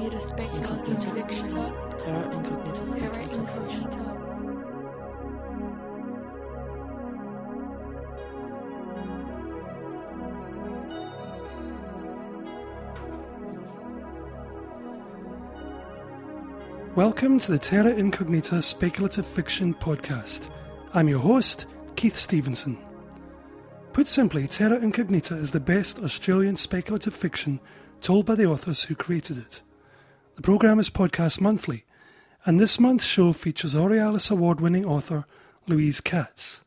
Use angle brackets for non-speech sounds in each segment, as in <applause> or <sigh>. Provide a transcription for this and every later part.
Terra incognita speculative Incognita. fiction. Terra incognita Terra fiction. Welcome to the Terra Incognita Speculative Fiction Podcast. I'm your host, Keith Stevenson. Put simply, Terra Incognita is the best Australian speculative fiction told by the authors who created it. The programme is podcast monthly, and this month's show features Aurealis Award winning author Louise Katz.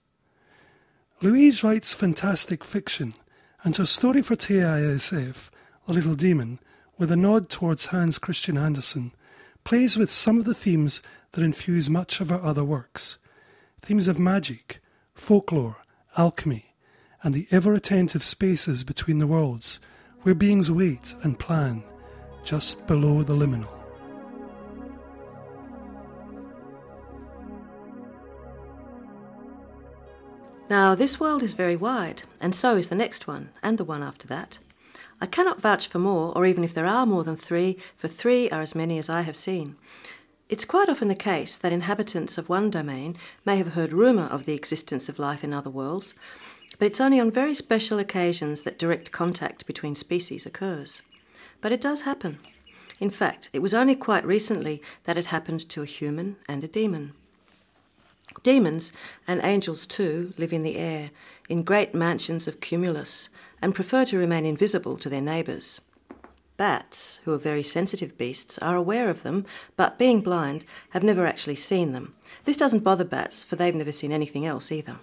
Louise writes fantastic fiction, and her story for TISF, A Little Demon, with a nod towards Hans Christian Andersen, plays with some of the themes that infuse much of her other works themes of magic, folklore, alchemy, and the ever attentive spaces between the worlds where beings wait and plan just below the liminal. Now, this world is very wide, and so is the next one, and the one after that. I cannot vouch for more, or even if there are more than three, for three are as many as I have seen. It's quite often the case that inhabitants of one domain may have heard rumour of the existence of life in other worlds, but it's only on very special occasions that direct contact between species occurs. But it does happen. In fact, it was only quite recently that it happened to a human and a demon. Demons, and angels too, live in the air, in great mansions of cumulus, and prefer to remain invisible to their neighbours. Bats, who are very sensitive beasts, are aware of them, but being blind, have never actually seen them. This doesn't bother bats, for they've never seen anything else either.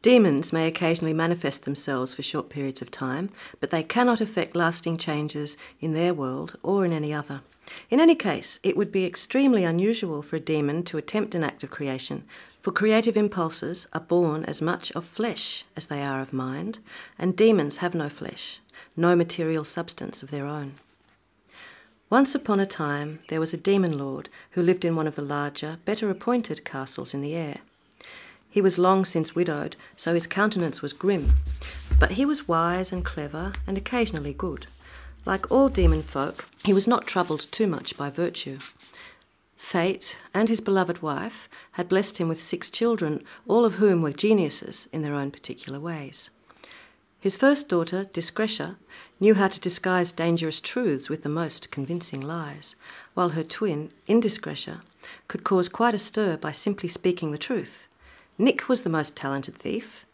Demons may occasionally manifest themselves for short periods of time, but they cannot effect lasting changes in their world or in any other. In any case, it would be extremely unusual for a demon to attempt an act of creation, for creative impulses are born as much of flesh as they are of mind, and demons have no flesh, no material substance of their own. Once upon a time, there was a demon lord who lived in one of the larger, better appointed castles in the air. He was long since widowed, so his countenance was grim, but he was wise and clever and occasionally good. Like all demon folk, he was not troubled too much by virtue. Fate and his beloved wife had blessed him with six children, all of whom were geniuses in their own particular ways. His first daughter, Discretia, knew how to disguise dangerous truths with the most convincing lies, while her twin, Indiscretia, could cause quite a stir by simply speaking the truth. Nick was the most talented thief,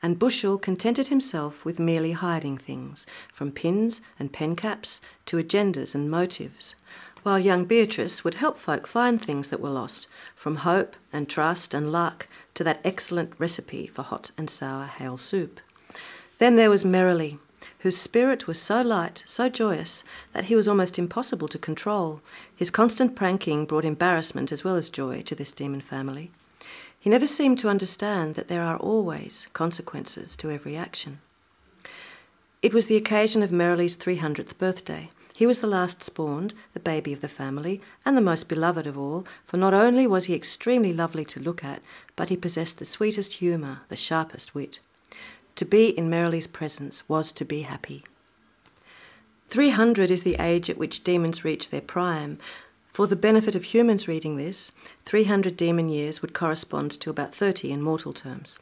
and Bushel contented himself with merely hiding things, from pins and pen caps to agendas and motives, while young Beatrice would help folk find things that were lost, from hope and trust and luck to that excellent recipe for hot and sour hale soup. Then there was Merrily, whose spirit was so light, so joyous, that he was almost impossible to control. His constant pranking brought embarrassment as well as joy to this demon family. He never seemed to understand that there are always consequences to every action. It was the occasion of Merrily's 300th birthday. He was the last spawned, the baby of the family, and the most beloved of all, for not only was he extremely lovely to look at, but he possessed the sweetest humour, the sharpest wit. To be in Merrily's presence was to be happy. 300 is the age at which demons reach their prime. For the benefit of humans reading this, 300 demon years would correspond to about 30 in mortal terms.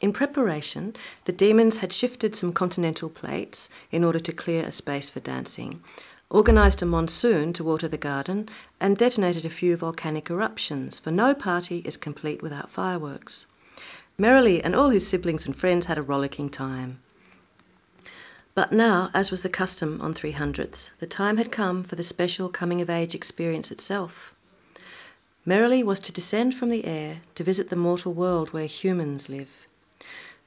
In preparation, the demons had shifted some continental plates in order to clear a space for dancing, organised a monsoon to water the garden, and detonated a few volcanic eruptions, for no party is complete without fireworks. Merrily and all his siblings and friends had a rollicking time. But now, as was the custom on 300ths, the time had come for the special coming of age experience itself. Merrily was to descend from the air to visit the mortal world where humans live.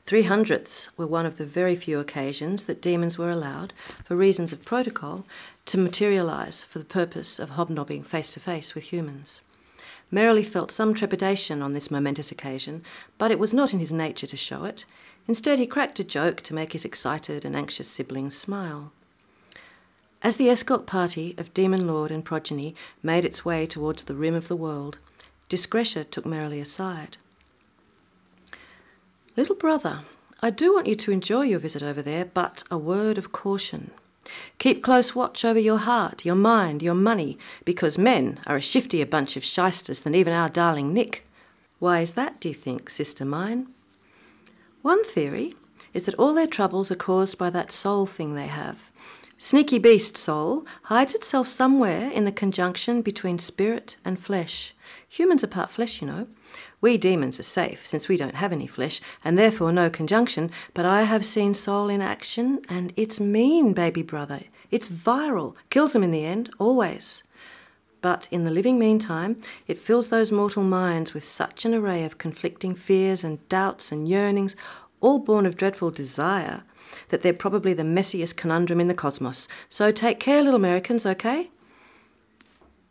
300ths were one of the very few occasions that demons were allowed, for reasons of protocol, to materialise for the purpose of hobnobbing face to face with humans. Merrily felt some trepidation on this momentous occasion, but it was not in his nature to show it. Instead, he cracked a joke to make his excited and anxious siblings smile. As the escort party of Demon Lord and progeny made its way towards the rim of the world, Discretia took Merrily aside. Little brother, I do want you to enjoy your visit over there, but a word of caution. Keep close watch over your heart, your mind, your money, because men are a shiftier bunch of shysters than even our darling Nick. Why is that, do you think, sister mine? One theory is that all their troubles are caused by that soul thing they have. Sneaky beast soul hides itself somewhere in the conjunction between spirit and flesh. Humans are part flesh, you know. We demons are safe, since we don't have any flesh, and therefore no conjunction, but I have seen soul in action, and it's mean, baby brother. It's viral, kills them in the end, always. But in the living meantime, it fills those mortal minds with such an array of conflicting fears and doubts and yearnings, all born of dreadful desire, that they're probably the messiest conundrum in the cosmos. So take care, little Americans, okay?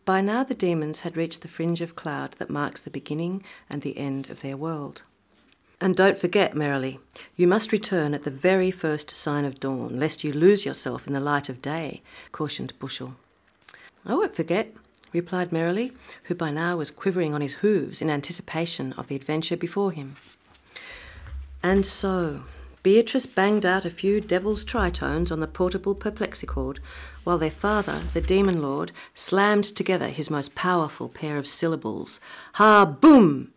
By now, the demons had reached the fringe of cloud that marks the beginning and the end of their world. And don't forget, Merrily, you must return at the very first sign of dawn, lest you lose yourself in the light of day, cautioned Bushel. I won't forget, replied Merrily, who by now was quivering on his hooves in anticipation of the adventure before him. And so, Beatrice banged out a few devil's tritones on the portable perplexicord, while their father, the demon lord, slammed together his most powerful pair of syllables Ha boom!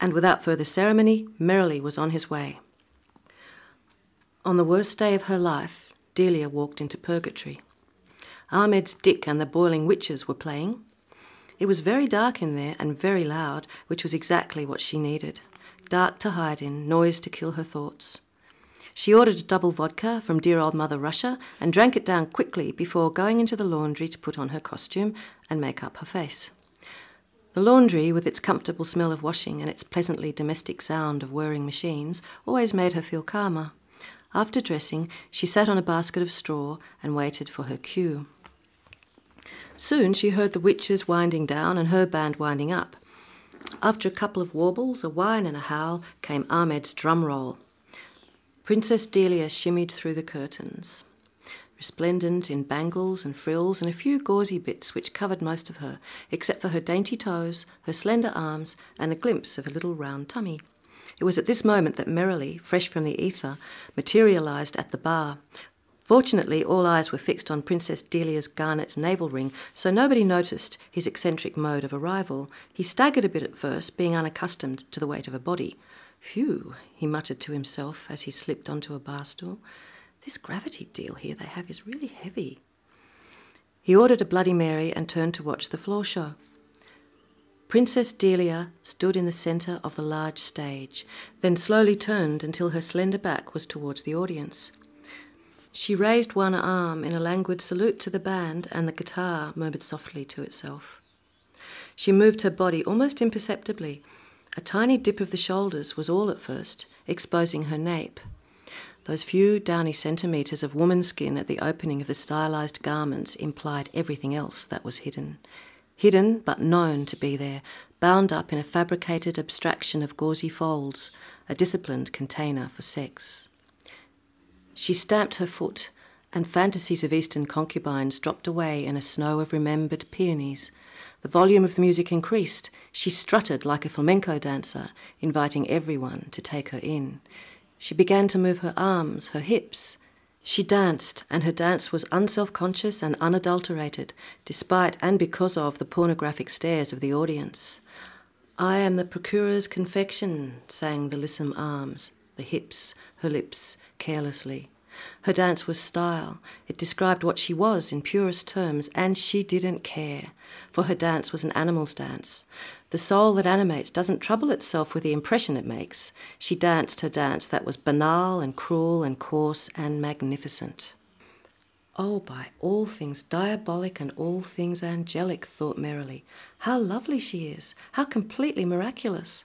And without further ceremony, Merrily was on his way. On the worst day of her life, Delia walked into purgatory. Ahmed's Dick and the Boiling Witches were playing. It was very dark in there and very loud, which was exactly what she needed. Dark to hide in, noise to kill her thoughts. She ordered a double vodka from dear old Mother Russia and drank it down quickly before going into the laundry to put on her costume and make up her face. The laundry, with its comfortable smell of washing and its pleasantly domestic sound of whirring machines, always made her feel calmer. After dressing, she sat on a basket of straw and waited for her cue. Soon she heard the witches winding down and her band winding up. After a couple of warbles, a whine, and a howl, came Ahmed's drum roll. Princess Delia shimmied through the curtains, resplendent in bangles and frills and a few gauzy bits which covered most of her, except for her dainty toes, her slender arms, and a glimpse of a little round tummy. It was at this moment that Merrily, fresh from the ether, materialized at the bar. Fortunately, all eyes were fixed on Princess Delia's garnet navel ring, so nobody noticed his eccentric mode of arrival. He staggered a bit at first, being unaccustomed to the weight of a body. Phew, he muttered to himself as he slipped onto a bar stool. This gravity deal here they have is really heavy. He ordered a Bloody Mary and turned to watch the floor show. Princess Delia stood in the centre of the large stage, then slowly turned until her slender back was towards the audience. She raised one arm in a languid salute to the band, and the guitar murmured softly to itself. She moved her body almost imperceptibly, a tiny dip of the shoulders was all at first, exposing her nape. Those few downy centimetres of woman's skin at the opening of the stylized garments implied everything else that was hidden. Hidden, but known to be there, bound up in a fabricated abstraction of gauzy folds, a disciplined container for sex. She stamped her foot, and fantasies of eastern concubines dropped away in a snow of remembered peonies. The volume of the music increased. She strutted like a flamenco dancer, inviting everyone to take her in. She began to move her arms, her hips. She danced, and her dance was unself conscious and unadulterated, despite and because of the pornographic stares of the audience. I am the procurer's confection, sang the lissom arms, the hips, her lips, carelessly. Her dance was style. It described what she was in purest terms, and she didn't care, for her dance was an animal's dance. The soul that animates doesn't trouble itself with the impression it makes. She danced her dance that was banal and cruel and coarse and magnificent. Oh, by all things diabolic and all things angelic, thought merrily. How lovely she is! How completely miraculous!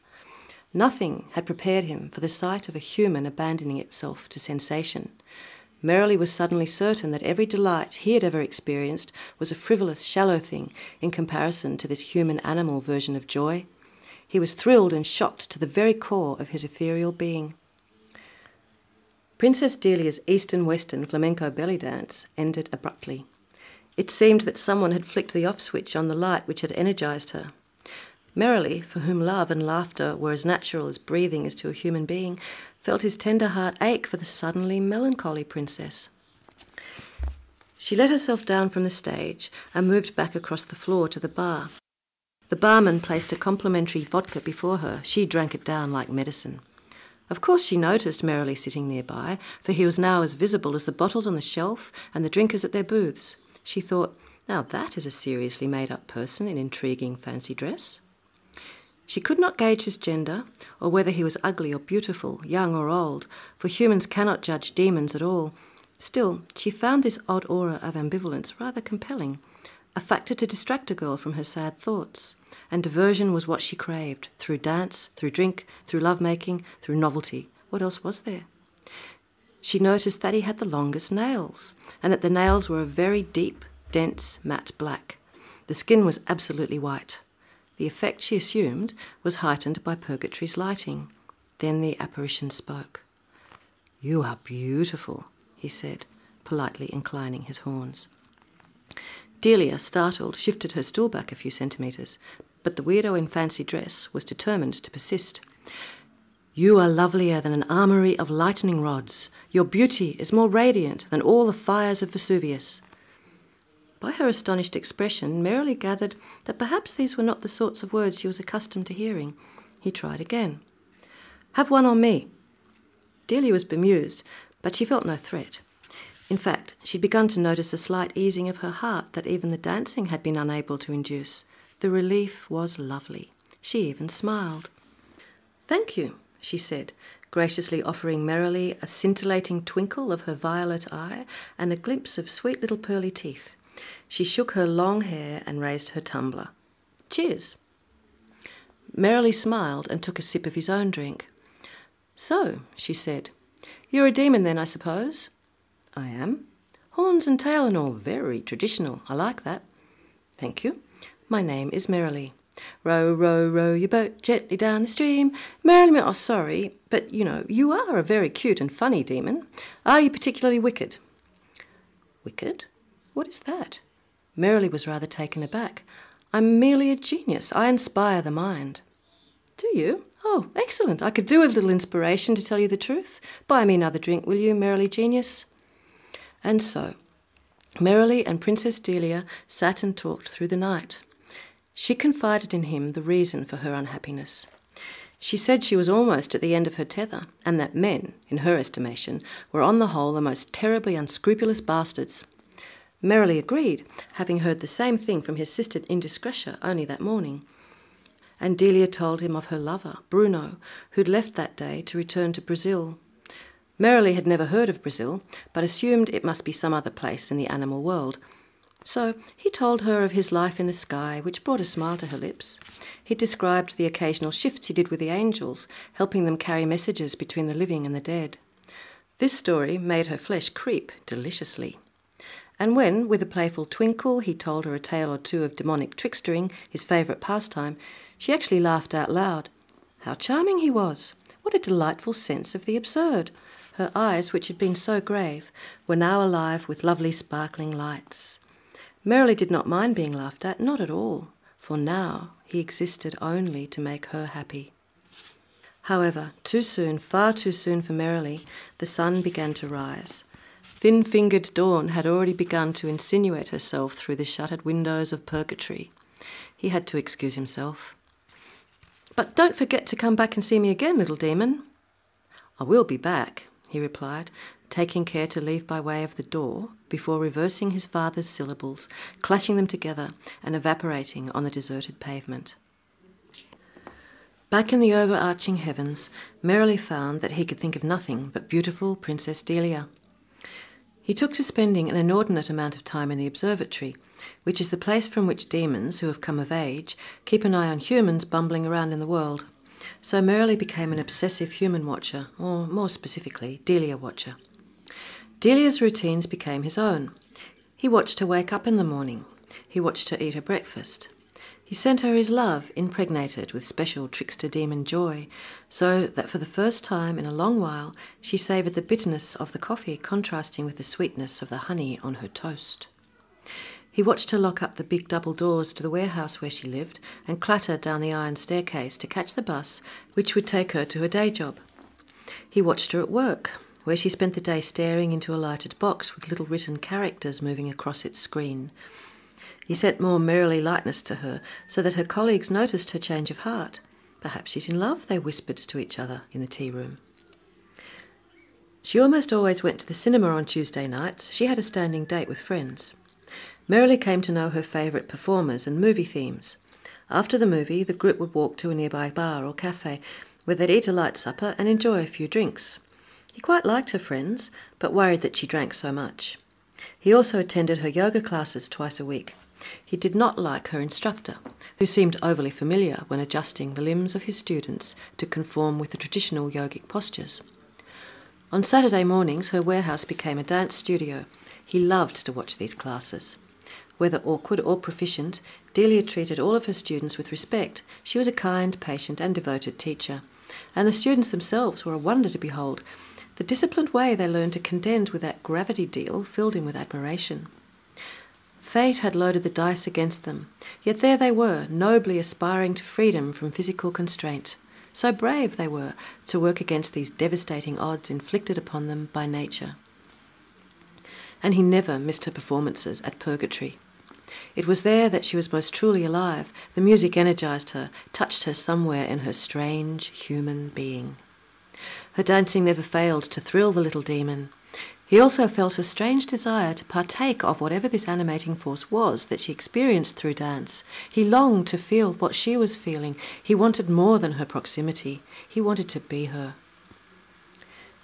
Nothing had prepared him for the sight of a human abandoning itself to sensation. Merrily was suddenly certain that every delight he had ever experienced was a frivolous, shallow thing in comparison to this human animal version of joy. He was thrilled and shocked to the very core of his ethereal being. Princess Delia's Eastern Western flamenco belly dance ended abruptly. It seemed that someone had flicked the off switch on the light which had energized her. Merrily, for whom love and laughter were as natural as breathing is to a human being, felt his tender heart ache for the suddenly melancholy princess. She let herself down from the stage and moved back across the floor to the bar. The barman placed a complimentary vodka before her. She drank it down like medicine. Of course, she noticed Merrily sitting nearby, for he was now as visible as the bottles on the shelf and the drinkers at their booths. She thought, now that is a seriously made up person in intriguing fancy dress. She could not gauge his gender, or whether he was ugly or beautiful, young or old, for humans cannot judge demons at all. Still, she found this odd aura of ambivalence rather compelling, a factor to distract a girl from her sad thoughts and diversion was what she craved through dance, through drink, through lovemaking, through novelty. What else was there? She noticed that he had the longest nails, and that the nails were a very deep, dense, matte black. The skin was absolutely white. The effect, she assumed, was heightened by purgatory's lighting. Then the apparition spoke. You are beautiful, he said, politely inclining his horns. Delia, startled, shifted her stool back a few centimetres, but the weirdo in fancy dress was determined to persist. You are lovelier than an armoury of lightning rods. Your beauty is more radiant than all the fires of Vesuvius. By her astonished expression, Merrily gathered that perhaps these were not the sorts of words she was accustomed to hearing. He tried again. Have one on me. Delia was bemused, but she felt no threat. In fact, she'd begun to notice a slight easing of her heart that even the dancing had been unable to induce. The relief was lovely. She even smiled. Thank you, she said, graciously offering Merrily a scintillating twinkle of her violet eye and a glimpse of sweet little pearly teeth. She shook her long hair and raised her tumbler. Cheers. Merrily smiled and took a sip of his own drink. So, she said, you're a demon then, I suppose? I am. Horns and tail and all, very traditional. I like that. Thank you. My name is Merrily. Row, row, row your boat gently down the stream. Merrily, oh, sorry, but you know, you are a very cute and funny demon. Are you particularly wicked? Wicked? What is that? Merrily was rather taken aback. I'm merely a genius. I inspire the mind. Do you? Oh, excellent. I could do with a little inspiration, to tell you the truth. Buy me another drink, will you, Merrily Genius? And so, Merrily and Princess Delia sat and talked through the night. She confided in him the reason for her unhappiness. She said she was almost at the end of her tether, and that men, in her estimation, were on the whole the most terribly unscrupulous bastards. Merrily agreed, having heard the same thing from his sister Indiscretia only that morning. And Delia told him of her lover, Bruno, who'd left that day to return to Brazil. Merrily had never heard of Brazil, but assumed it must be some other place in the animal world. So he told her of his life in the sky, which brought a smile to her lips. He described the occasional shifts he did with the angels, helping them carry messages between the living and the dead. This story made her flesh creep deliciously. And when, with a playful twinkle, he told her a tale or two of demonic trickstering, his favourite pastime, she actually laughed out loud. How charming he was! What a delightful sense of the absurd! Her eyes, which had been so grave, were now alive with lovely sparkling lights. Merrily did not mind being laughed at, not at all, for now he existed only to make her happy. However, too soon, far too soon for Merrily, the sun began to rise. Thin fingered dawn had already begun to insinuate herself through the shuttered windows of purgatory. He had to excuse himself. But don't forget to come back and see me again, little demon. I will be back, he replied, taking care to leave by way of the door before reversing his father's syllables, clashing them together, and evaporating on the deserted pavement. Back in the overarching heavens, Merrily found that he could think of nothing but beautiful Princess Delia. He took to spending an inordinate amount of time in the observatory, which is the place from which demons who have come of age keep an eye on humans bumbling around in the world so Merrily became an obsessive human watcher, or more specifically, Delia watcher. Delia's routines became his own. He watched her wake up in the morning. He watched her eat her breakfast. He sent her his love, impregnated with special trickster demon joy, so that for the first time in a long while she savoured the bitterness of the coffee contrasting with the sweetness of the honey on her toast. He watched her lock up the big double doors to the warehouse where she lived and clatter down the iron staircase to catch the bus which would take her to her day job. He watched her at work, where she spent the day staring into a lighted box with little written characters moving across its screen. He sent more merrily lightness to her, so that her colleagues noticed her change of heart. Perhaps she's in love, they whispered to each other in the tea room. She almost always went to the cinema on Tuesday nights. She had a standing date with friends. Merrily came to know her favourite performers and movie themes. After the movie, the group would walk to a nearby bar or cafe where they'd eat a light supper and enjoy a few drinks. He quite liked her friends, but worried that she drank so much. He also attended her yoga classes twice a week. He did not like her instructor, who seemed overly familiar when adjusting the limbs of his students to conform with the traditional yogic postures. On Saturday mornings, her warehouse became a dance studio. He loved to watch these classes. Whether awkward or proficient, Delia treated all of her students with respect. She was a kind, patient, and devoted teacher. And the students themselves were a wonder to behold. The disciplined way they learned to contend with that gravity deal filled him with admiration. Fate had loaded the dice against them, yet there they were, nobly aspiring to freedom from physical constraint. So brave they were to work against these devastating odds inflicted upon them by nature. And he never missed her performances at Purgatory. It was there that she was most truly alive. The music energized her, touched her somewhere in her strange human being. Her dancing never failed to thrill the little demon. He also felt a strange desire to partake of whatever this animating force was that she experienced through dance. He longed to feel what she was feeling. He wanted more than her proximity. He wanted to be her.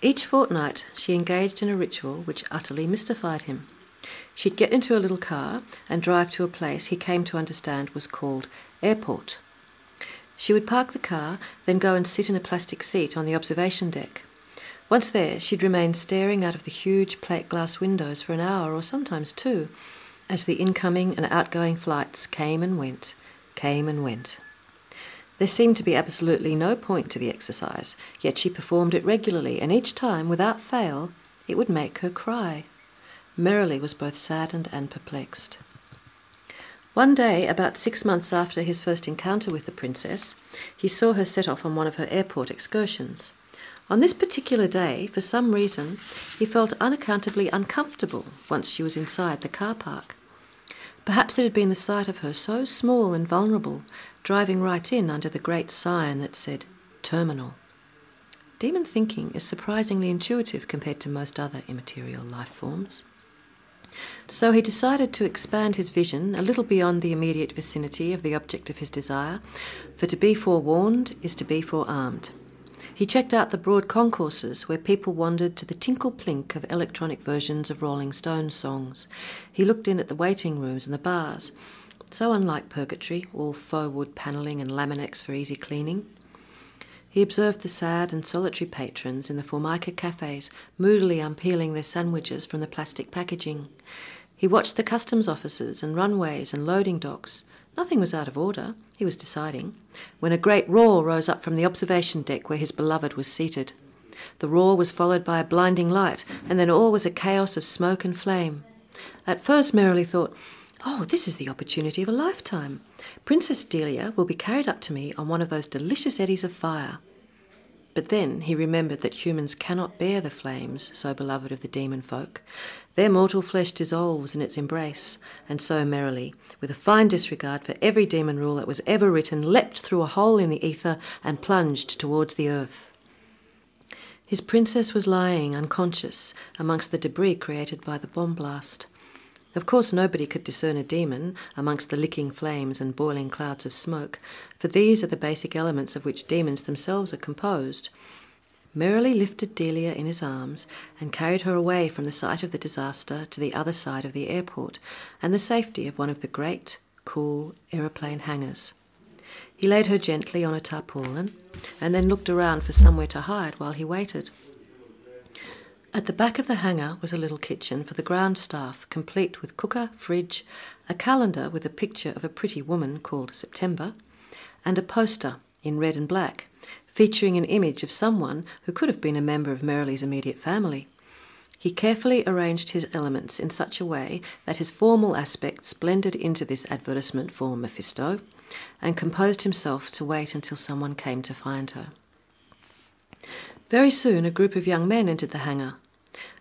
Each fortnight, she engaged in a ritual which utterly mystified him. She'd get into a little car and drive to a place he came to understand was called airport. She would park the car, then go and sit in a plastic seat on the observation deck. Once there, she'd remain staring out of the huge plate glass windows for an hour or sometimes two, as the incoming and outgoing flights came and went, came and went. There seemed to be absolutely no point to the exercise, yet she performed it regularly, and each time, without fail, it would make her cry. Merrily was both saddened and perplexed. One day, about six months after his first encounter with the princess, he saw her set off on one of her airport excursions. On this particular day, for some reason, he felt unaccountably uncomfortable once she was inside the car park. Perhaps it had been the sight of her so small and vulnerable, driving right in under the great sign that said terminal. Demon thinking is surprisingly intuitive compared to most other immaterial life forms. So he decided to expand his vision a little beyond the immediate vicinity of the object of his desire, for to be forewarned is to be forearmed. He checked out the broad concourses where people wandered to the tinkle plink of electronic versions of Rolling Stones songs. He looked in at the waiting rooms and the bars. So unlike Purgatory, all faux wood panelling and laminex for easy cleaning. He observed the sad and solitary patrons in the Formica cafes moodily unpeeling their sandwiches from the plastic packaging. He watched the customs offices and runways and loading docks. Nothing was out of order, he was deciding, when a great roar rose up from the observation deck where his beloved was seated. The roar was followed by a blinding light, and then all was a chaos of smoke and flame. At first, Merrily thought, Oh, this is the opportunity of a lifetime. Princess Delia will be carried up to me on one of those delicious eddies of fire. But then he remembered that humans cannot bear the flames so beloved of the demon folk. Their mortal flesh dissolves in its embrace, and so merrily, with a fine disregard for every demon rule that was ever written, leapt through a hole in the ether and plunged towards the earth. His princess was lying unconscious amongst the debris created by the bomb blast. Of course, nobody could discern a demon amongst the licking flames and boiling clouds of smoke, for these are the basic elements of which demons themselves are composed. Merrily lifted Delia in his arms and carried her away from the site of the disaster to the other side of the airport and the safety of one of the great, cool aeroplane hangars. He laid her gently on a tarpaulin and then looked around for somewhere to hide while he waited. At the back of the hangar was a little kitchen for the ground staff, complete with cooker, fridge, a calendar with a picture of a pretty woman called September, and a poster in red and black featuring an image of someone who could have been a member of Merrily's immediate family. He carefully arranged his elements in such a way that his formal aspects blended into this advertisement for Mephisto and composed himself to wait until someone came to find her. Very soon, a group of young men entered the hangar.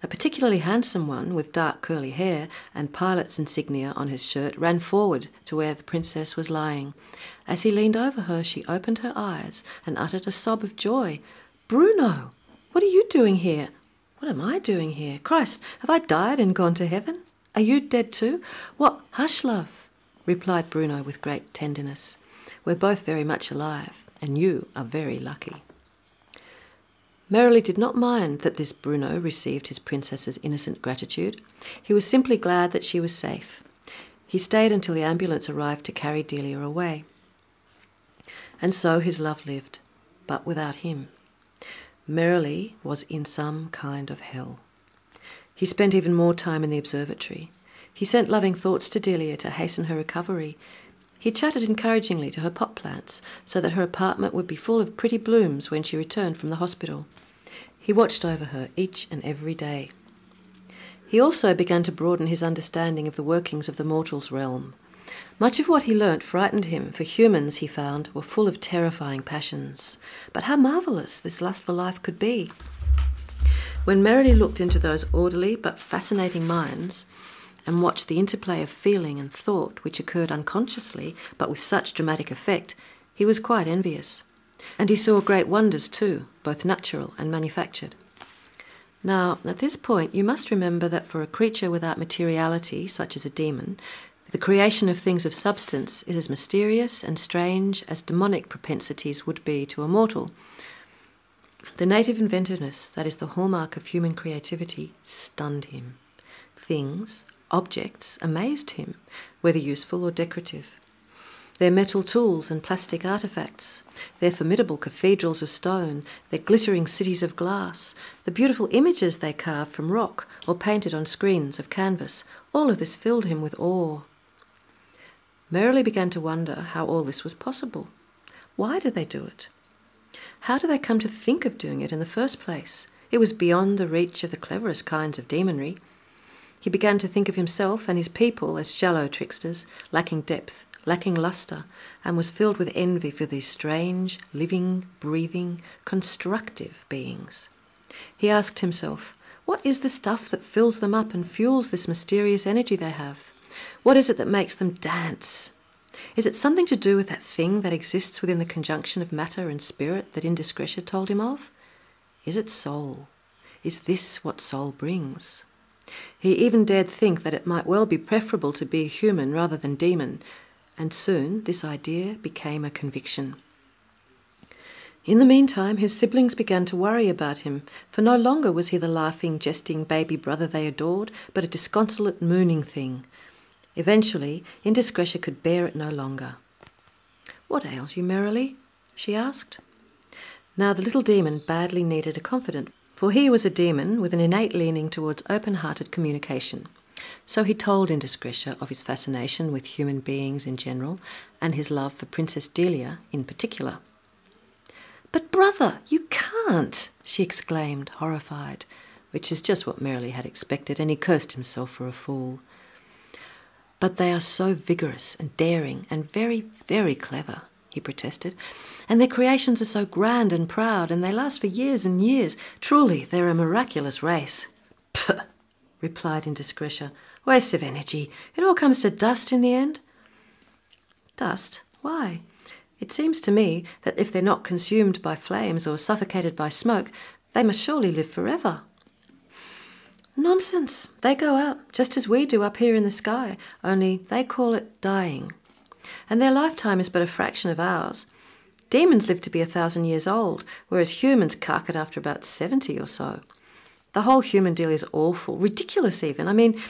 A particularly handsome one, with dark curly hair and pilot's insignia on his shirt, ran forward to where the princess was lying. As he leaned over her, she opened her eyes and uttered a sob of joy. Bruno, what are you doing here? What am I doing here? Christ, have I died and gone to heaven? Are you dead too? What? Hush, love, replied Bruno with great tenderness. We're both very much alive, and you are very lucky. Merrily did not mind that this Bruno received his princess's innocent gratitude. He was simply glad that she was safe. He stayed until the ambulance arrived to carry Delia away. And so his love lived, but without him. Merrily was in some kind of hell. He spent even more time in the observatory. He sent loving thoughts to Delia to hasten her recovery. He chatted encouragingly to her pot plants so that her apartment would be full of pretty blooms when she returned from the hospital. He watched over her each and every day. He also began to broaden his understanding of the workings of the mortal's realm. Much of what he learnt frightened him, for humans, he found, were full of terrifying passions. But how marvellous this lust for life could be! When Merrily looked into those orderly but fascinating minds, and watched the interplay of feeling and thought which occurred unconsciously but with such dramatic effect, he was quite envious. And he saw great wonders too, both natural and manufactured. Now, at this point, you must remember that for a creature without materiality, such as a demon, the creation of things of substance is as mysterious and strange as demonic propensities would be to a mortal. The native inventiveness, that is the hallmark of human creativity, stunned him. Things, objects amazed him, whether useful or decorative. Their metal tools and plastic artifacts, their formidable cathedrals of stone, their glittering cities of glass, the beautiful images they carved from rock or painted on screens of canvas, all of this filled him with awe. Merrily began to wonder how all this was possible. Why did they do it? How did they come to think of doing it in the first place? It was beyond the reach of the cleverest kinds of demonry. He began to think of himself and his people as shallow tricksters, lacking depth, lacking lustre, and was filled with envy for these strange, living, breathing, constructive beings. He asked himself, What is the stuff that fills them up and fuels this mysterious energy they have? What is it that makes them dance? Is it something to do with that thing that exists within the conjunction of matter and spirit that Indiscretia told him of? Is it soul? Is this what soul brings? He even dared think that it might well be preferable to be human rather than demon, and soon this idea became a conviction. In the meantime, his siblings began to worry about him, for no longer was he the laughing, jesting baby brother they adored, but a disconsolate, mooning thing. Eventually, Indiscretia could bear it no longer. What ails you, Merrily? she asked. Now the little demon badly needed a confidant, for he was a demon with an innate leaning towards open hearted communication. So he told Indiscretia of his fascination with human beings in general and his love for Princess Delia in particular. But, brother, you can't, she exclaimed, horrified, which is just what Merrily had expected, and he cursed himself for a fool. But they are so vigorous and daring and very, very clever, he protested. And their creations are so grand and proud, and they last for years and years. Truly, they're a miraculous race. <laughs> Pah, replied Indiscretia. Waste of energy. It all comes to dust in the end. Dust? Why? It seems to me that if they're not consumed by flames or suffocated by smoke, they must surely live forever. Nonsense. They go out, just as we do up here in the sky, only they call it dying. And their lifetime is but a fraction of ours. Demons live to be a thousand years old, whereas humans cark it after about 70 or so. The whole human deal is awful, ridiculous even. I mean,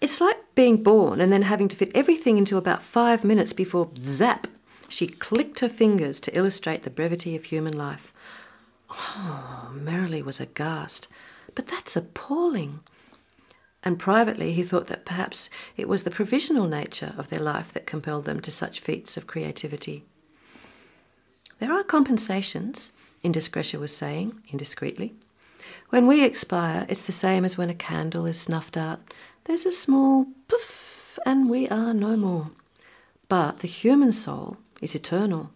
it's like being born and then having to fit everything into about five minutes before zap. She clicked her fingers to illustrate the brevity of human life. Oh, Merrily was aghast. But that's appalling. And privately, he thought that perhaps it was the provisional nature of their life that compelled them to such feats of creativity. There are compensations, Indiscretia was saying, indiscreetly. When we expire, it's the same as when a candle is snuffed out. There's a small poof, and we are no more. But the human soul is eternal.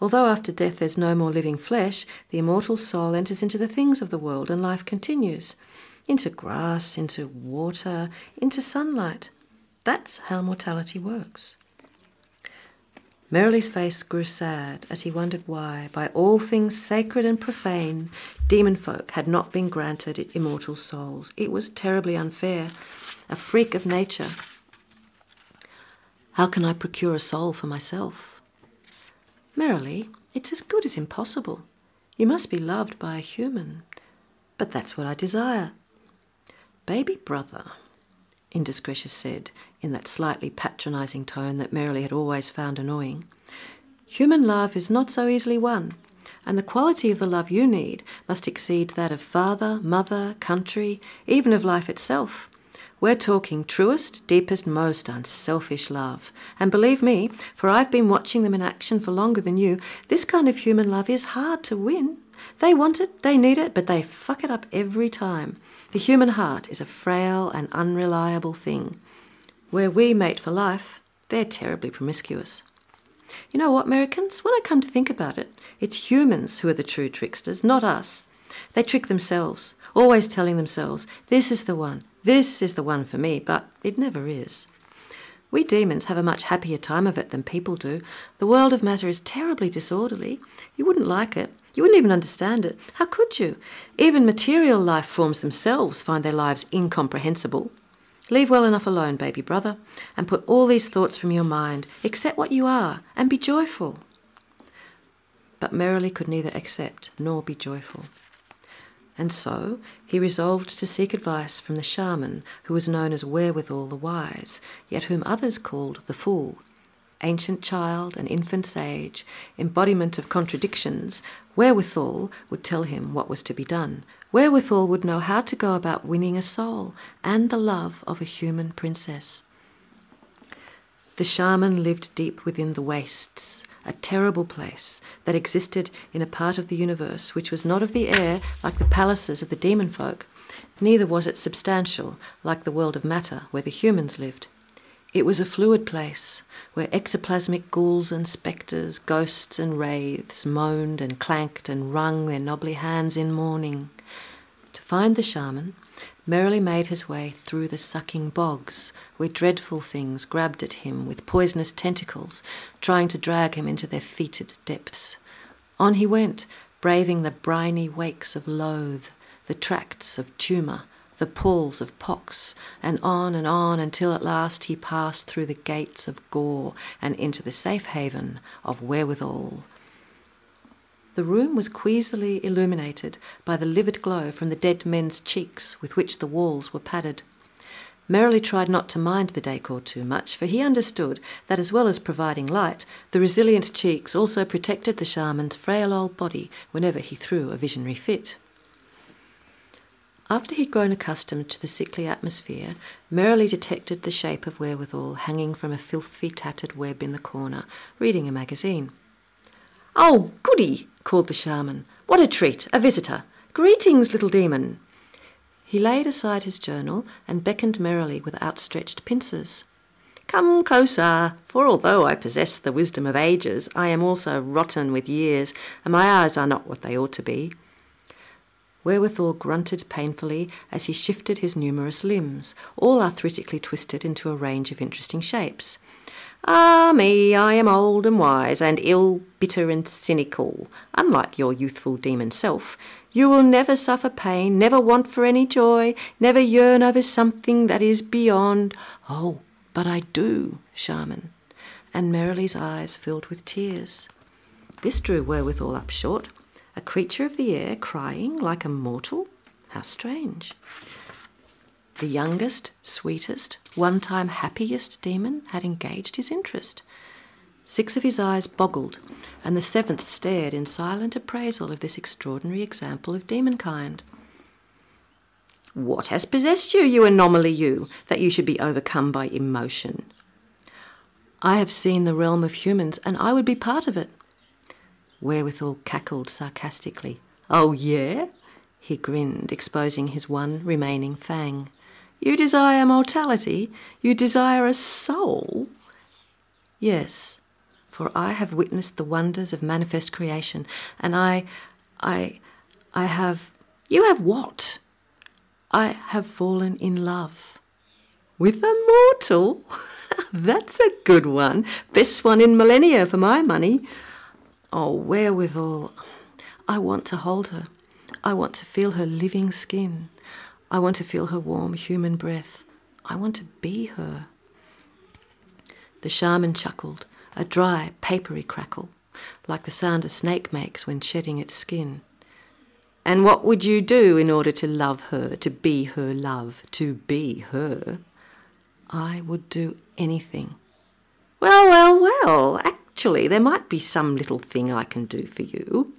Although after death there's no more living flesh, the immortal soul enters into the things of the world and life continues into grass, into water, into sunlight. That's how mortality works. Merrily's face grew sad as he wondered why, by all things sacred and profane, demon folk had not been granted immortal souls. It was terribly unfair, a freak of nature. How can I procure a soul for myself? Merrily, it's as good as impossible. You must be loved by a human. But that's what I desire. Baby brother, Indiscretia said, in that slightly patronising tone that Merrily had always found annoying. Human love is not so easily won, and the quality of the love you need must exceed that of father, mother, country, even of life itself. We're talking truest, deepest, most unselfish love. And believe me, for I've been watching them in action for longer than you, this kind of human love is hard to win. They want it, they need it, but they fuck it up every time. The human heart is a frail and unreliable thing. Where we mate for life, they're terribly promiscuous. You know what, Americans? When I come to think about it, it's humans who are the true tricksters, not us. They trick themselves, always telling themselves, this is the one, this is the one for me, but it never is. We demons have a much happier time of it than people do. The world of matter is terribly disorderly. You wouldn't like it. You wouldn't even understand it. How could you? Even material life forms themselves find their lives incomprehensible. Leave well enough alone, baby brother, and put all these thoughts from your mind. Accept what you are and be joyful. But Merrily could neither accept nor be joyful. And so he resolved to seek advice from the shaman who was known as Wherewithal the Wise, yet whom others called the Fool ancient child and infant sage, embodiment of contradictions, wherewithal would tell him what was to be done. Wherewithal would know how to go about winning a soul and the love of a human princess. The shaman lived deep within the wastes, a terrible place that existed in a part of the universe which was not of the air like the palaces of the demon folk, neither was it substantial like the world of matter where the humans lived. It was a fluid place where ectoplasmic ghouls and spectres, ghosts and wraiths moaned and clanked and wrung their knobby hands in mourning. To find the shaman, merrily made his way through the sucking bogs, where dreadful things grabbed at him with poisonous tentacles, trying to drag him into their fetid depths. On he went, braving the briny wakes of loathe, the tracts of tumour, the pools of pox, and on and on until at last he passed through the gates of gore and into the safe haven of wherewithal. The room was queasily illuminated by the livid glow from the dead men's cheeks with which the walls were padded. Merrily tried not to mind the decor too much, for he understood that as well as providing light, the resilient cheeks also protected the shaman's frail old body whenever he threw a visionary fit. After he'd grown accustomed to the sickly atmosphere, merrily detected the shape of wherewithal hanging from a filthy tattered web in the corner, reading a magazine. Oh, goody, called the shaman. What a treat, a visitor. Greetings, little demon. He laid aside his journal and beckoned merrily with outstretched pincers. Come closer, for although I possess the wisdom of ages, I am also rotten with years, and my eyes are not what they ought to be. Wherewithal grunted painfully as he shifted his numerous limbs, all arthritically twisted into a range of interesting shapes. Ah, me, I am old and wise, and ill, bitter, and cynical. Unlike your youthful demon self, you will never suffer pain, never want for any joy, never yearn over something that is beyond. Oh, but I do, shaman. And Merrily's eyes filled with tears. This drew Wherewithal up short. A creature of the air crying like a mortal? How strange. The youngest, sweetest, one time happiest demon had engaged his interest. Six of his eyes boggled, and the seventh stared in silent appraisal of this extraordinary example of demonkind. What has possessed you, you anomaly, you, that you should be overcome by emotion? I have seen the realm of humans, and I would be part of it. Wherewithal cackled sarcastically. Oh, yeah? He grinned, exposing his one remaining fang. You desire mortality? You desire a soul? Yes, for I have witnessed the wonders of manifest creation, and I, I, I have. You have what? I have fallen in love. With a mortal? <laughs> That's a good one. Best one in millennia for my money. Oh, wherewithal. I want to hold her. I want to feel her living skin. I want to feel her warm human breath. I want to be her. The shaman chuckled, a dry, papery crackle, like the sound a snake makes when shedding its skin. And what would you do in order to love her, to be her love, to be her? I would do anything. Well, well, well, actually, there might be some little thing I can do for you.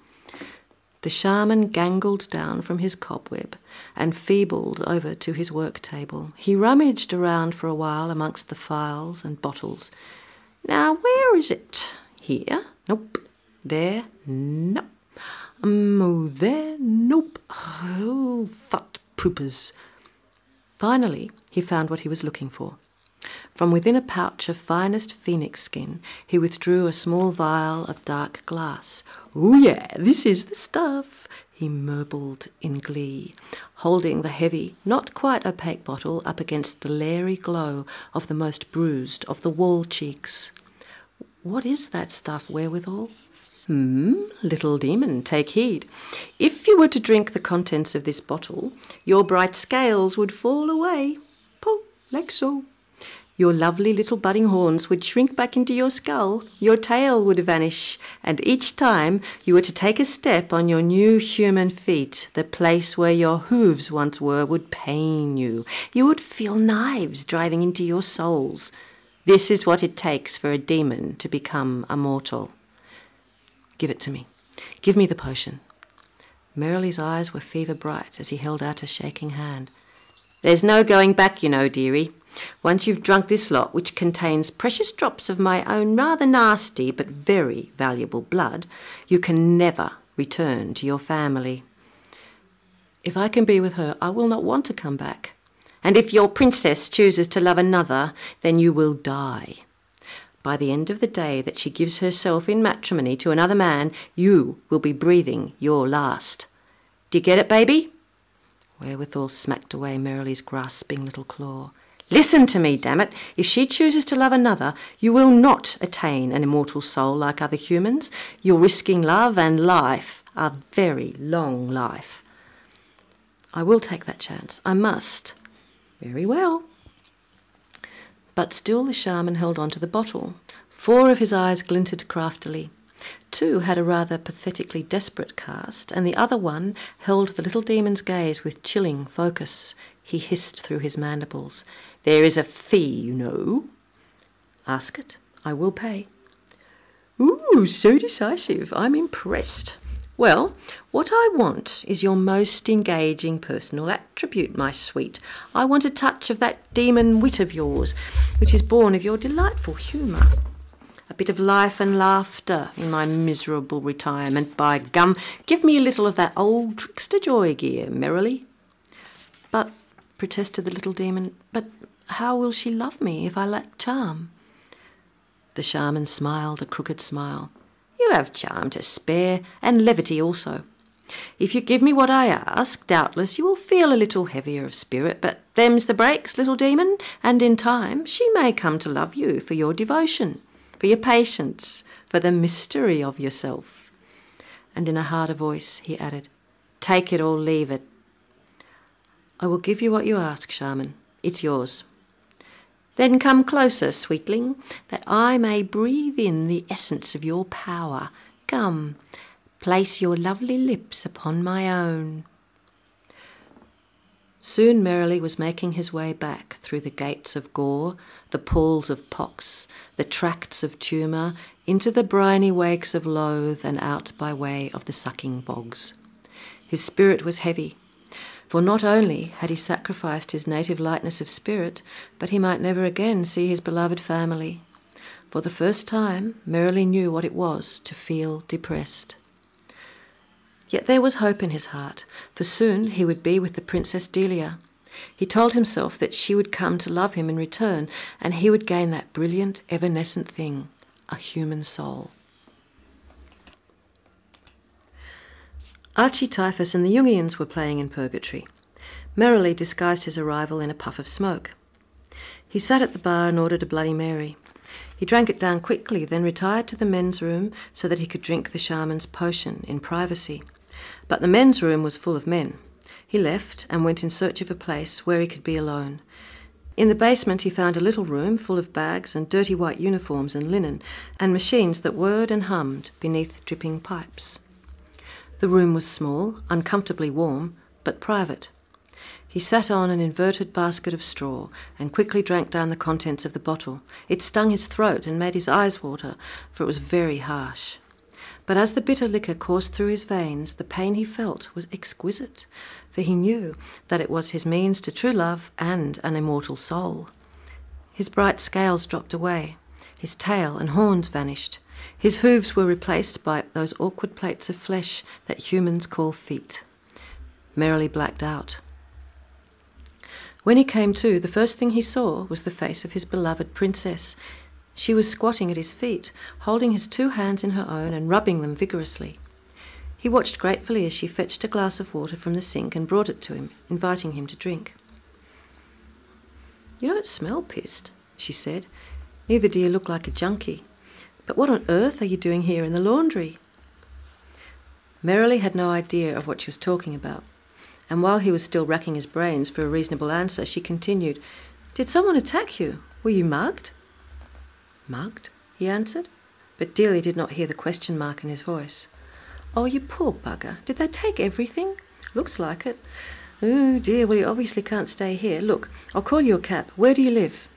The shaman gangled down from his cobweb and feebled over to his work table. He rummaged around for a while amongst the files and bottles. Now, where is it? Here? Nope. There? Nope. Um, oh, there? Nope. Oh, fat poopers. Finally, he found what he was looking for. From within a pouch of finest phoenix skin, he withdrew a small vial of dark glass. Oh, yeah, this is the stuff, he murbled in glee, holding the heavy, not quite opaque bottle up against the leery glow of the most bruised of the wall cheeks. What is that stuff wherewithal? Hmm, little demon, take heed. If you were to drink the contents of this bottle, your bright scales would fall away. Po, like so. Your lovely little budding horns would shrink back into your skull, your tail would vanish, and each time you were to take a step on your new human feet, the place where your hooves once were would pain you. You would feel knives driving into your souls. This is what it takes for a demon to become a mortal. Give it to me. Give me the potion. Merrily's eyes were fever bright as he held out a shaking hand. There's no going back, you know, dearie. Once you've drunk this lot, which contains precious drops of my own rather nasty but very valuable blood, you can never return to your family. If I can be with her, I will not want to come back. And if your princess chooses to love another, then you will die. By the end of the day that she gives herself in matrimony to another man, you will be breathing your last. Do you get it, baby? Wherewithal smacked away Merrily's grasping little claw. Listen to me, damn it. If she chooses to love another, you will not attain an immortal soul like other humans. You're risking love and life, a very long life. I will take that chance. I must. Very well. But still the shaman held on to the bottle. Four of his eyes glinted craftily. Two had a rather pathetically desperate cast, and the other one held the little demon's gaze with chilling focus. He hissed through his mandibles. There is a fee, you know. Ask it. I will pay. Ooh, so decisive. I'm impressed. Well, what I want is your most engaging personal attribute, my sweet. I want a touch of that demon wit of yours, which is born of your delightful humour bit of life and laughter in my miserable retirement. By gum, give me a little of that old trickster joy gear, merrily. But, protested the little demon, but how will she love me if I lack charm? The shaman smiled a crooked smile. You have charm to spare, and levity also. If you give me what I ask, doubtless you will feel a little heavier of spirit, but them's the breaks, little demon, and in time she may come to love you for your devotion for your patience, for the mystery of yourself. And in a harder voice, he added, Take it or leave it. I will give you what you ask, shaman. It's yours. Then come closer, sweetling, that I may breathe in the essence of your power. Come, place your lovely lips upon my own. Soon Merrily was making his way back through the gates of gore, the pools of pox, the tracts of tumour, into the briny wakes of loathe, and out by way of the sucking bogs. His spirit was heavy, for not only had he sacrificed his native lightness of spirit, but he might never again see his beloved family. For the first time, Merrily knew what it was to feel depressed. Yet there was hope in his heart, for soon he would be with the Princess Delia. He told himself that she would come to love him in return, and he would gain that brilliant, evanescent thing, a human soul. Archie Typhus and the Jungians were playing in purgatory. Merrily disguised his arrival in a puff of smoke. He sat at the bar and ordered a Bloody Mary. He drank it down quickly, then retired to the men's room so that he could drink the shaman's potion in privacy. But the men's room was full of men. He left and went in search of a place where he could be alone. In the basement, he found a little room full of bags and dirty white uniforms and linen, and machines that whirred and hummed beneath dripping pipes. The room was small, uncomfortably warm, but private. He sat on an inverted basket of straw and quickly drank down the contents of the bottle. It stung his throat and made his eyes water, for it was very harsh. But as the bitter liquor coursed through his veins, the pain he felt was exquisite, for he knew that it was his means to true love and an immortal soul. His bright scales dropped away, his tail and horns vanished. His hooves were replaced by those awkward plates of flesh that humans call feet. Merrily blacked out. When he came to, the first thing he saw was the face of his beloved princess. She was squatting at his feet, holding his two hands in her own and rubbing them vigorously. He watched gratefully as she fetched a glass of water from the sink and brought it to him, inviting him to drink. You don't smell pissed, she said. Neither do you look like a junkie. But what on earth are you doing here in the laundry? Merrily had no idea of what she was talking about and while he was still racking his brains for a reasonable answer, she continued, Did someone attack you? Were you mugged? Mugged? he answered, but Delia did not hear the question mark in his voice. Oh, you poor bugger. Did they take everything? Looks like it. Oh, dear, well, you obviously can't stay here. Look, I'll call you a cab. Where do you live?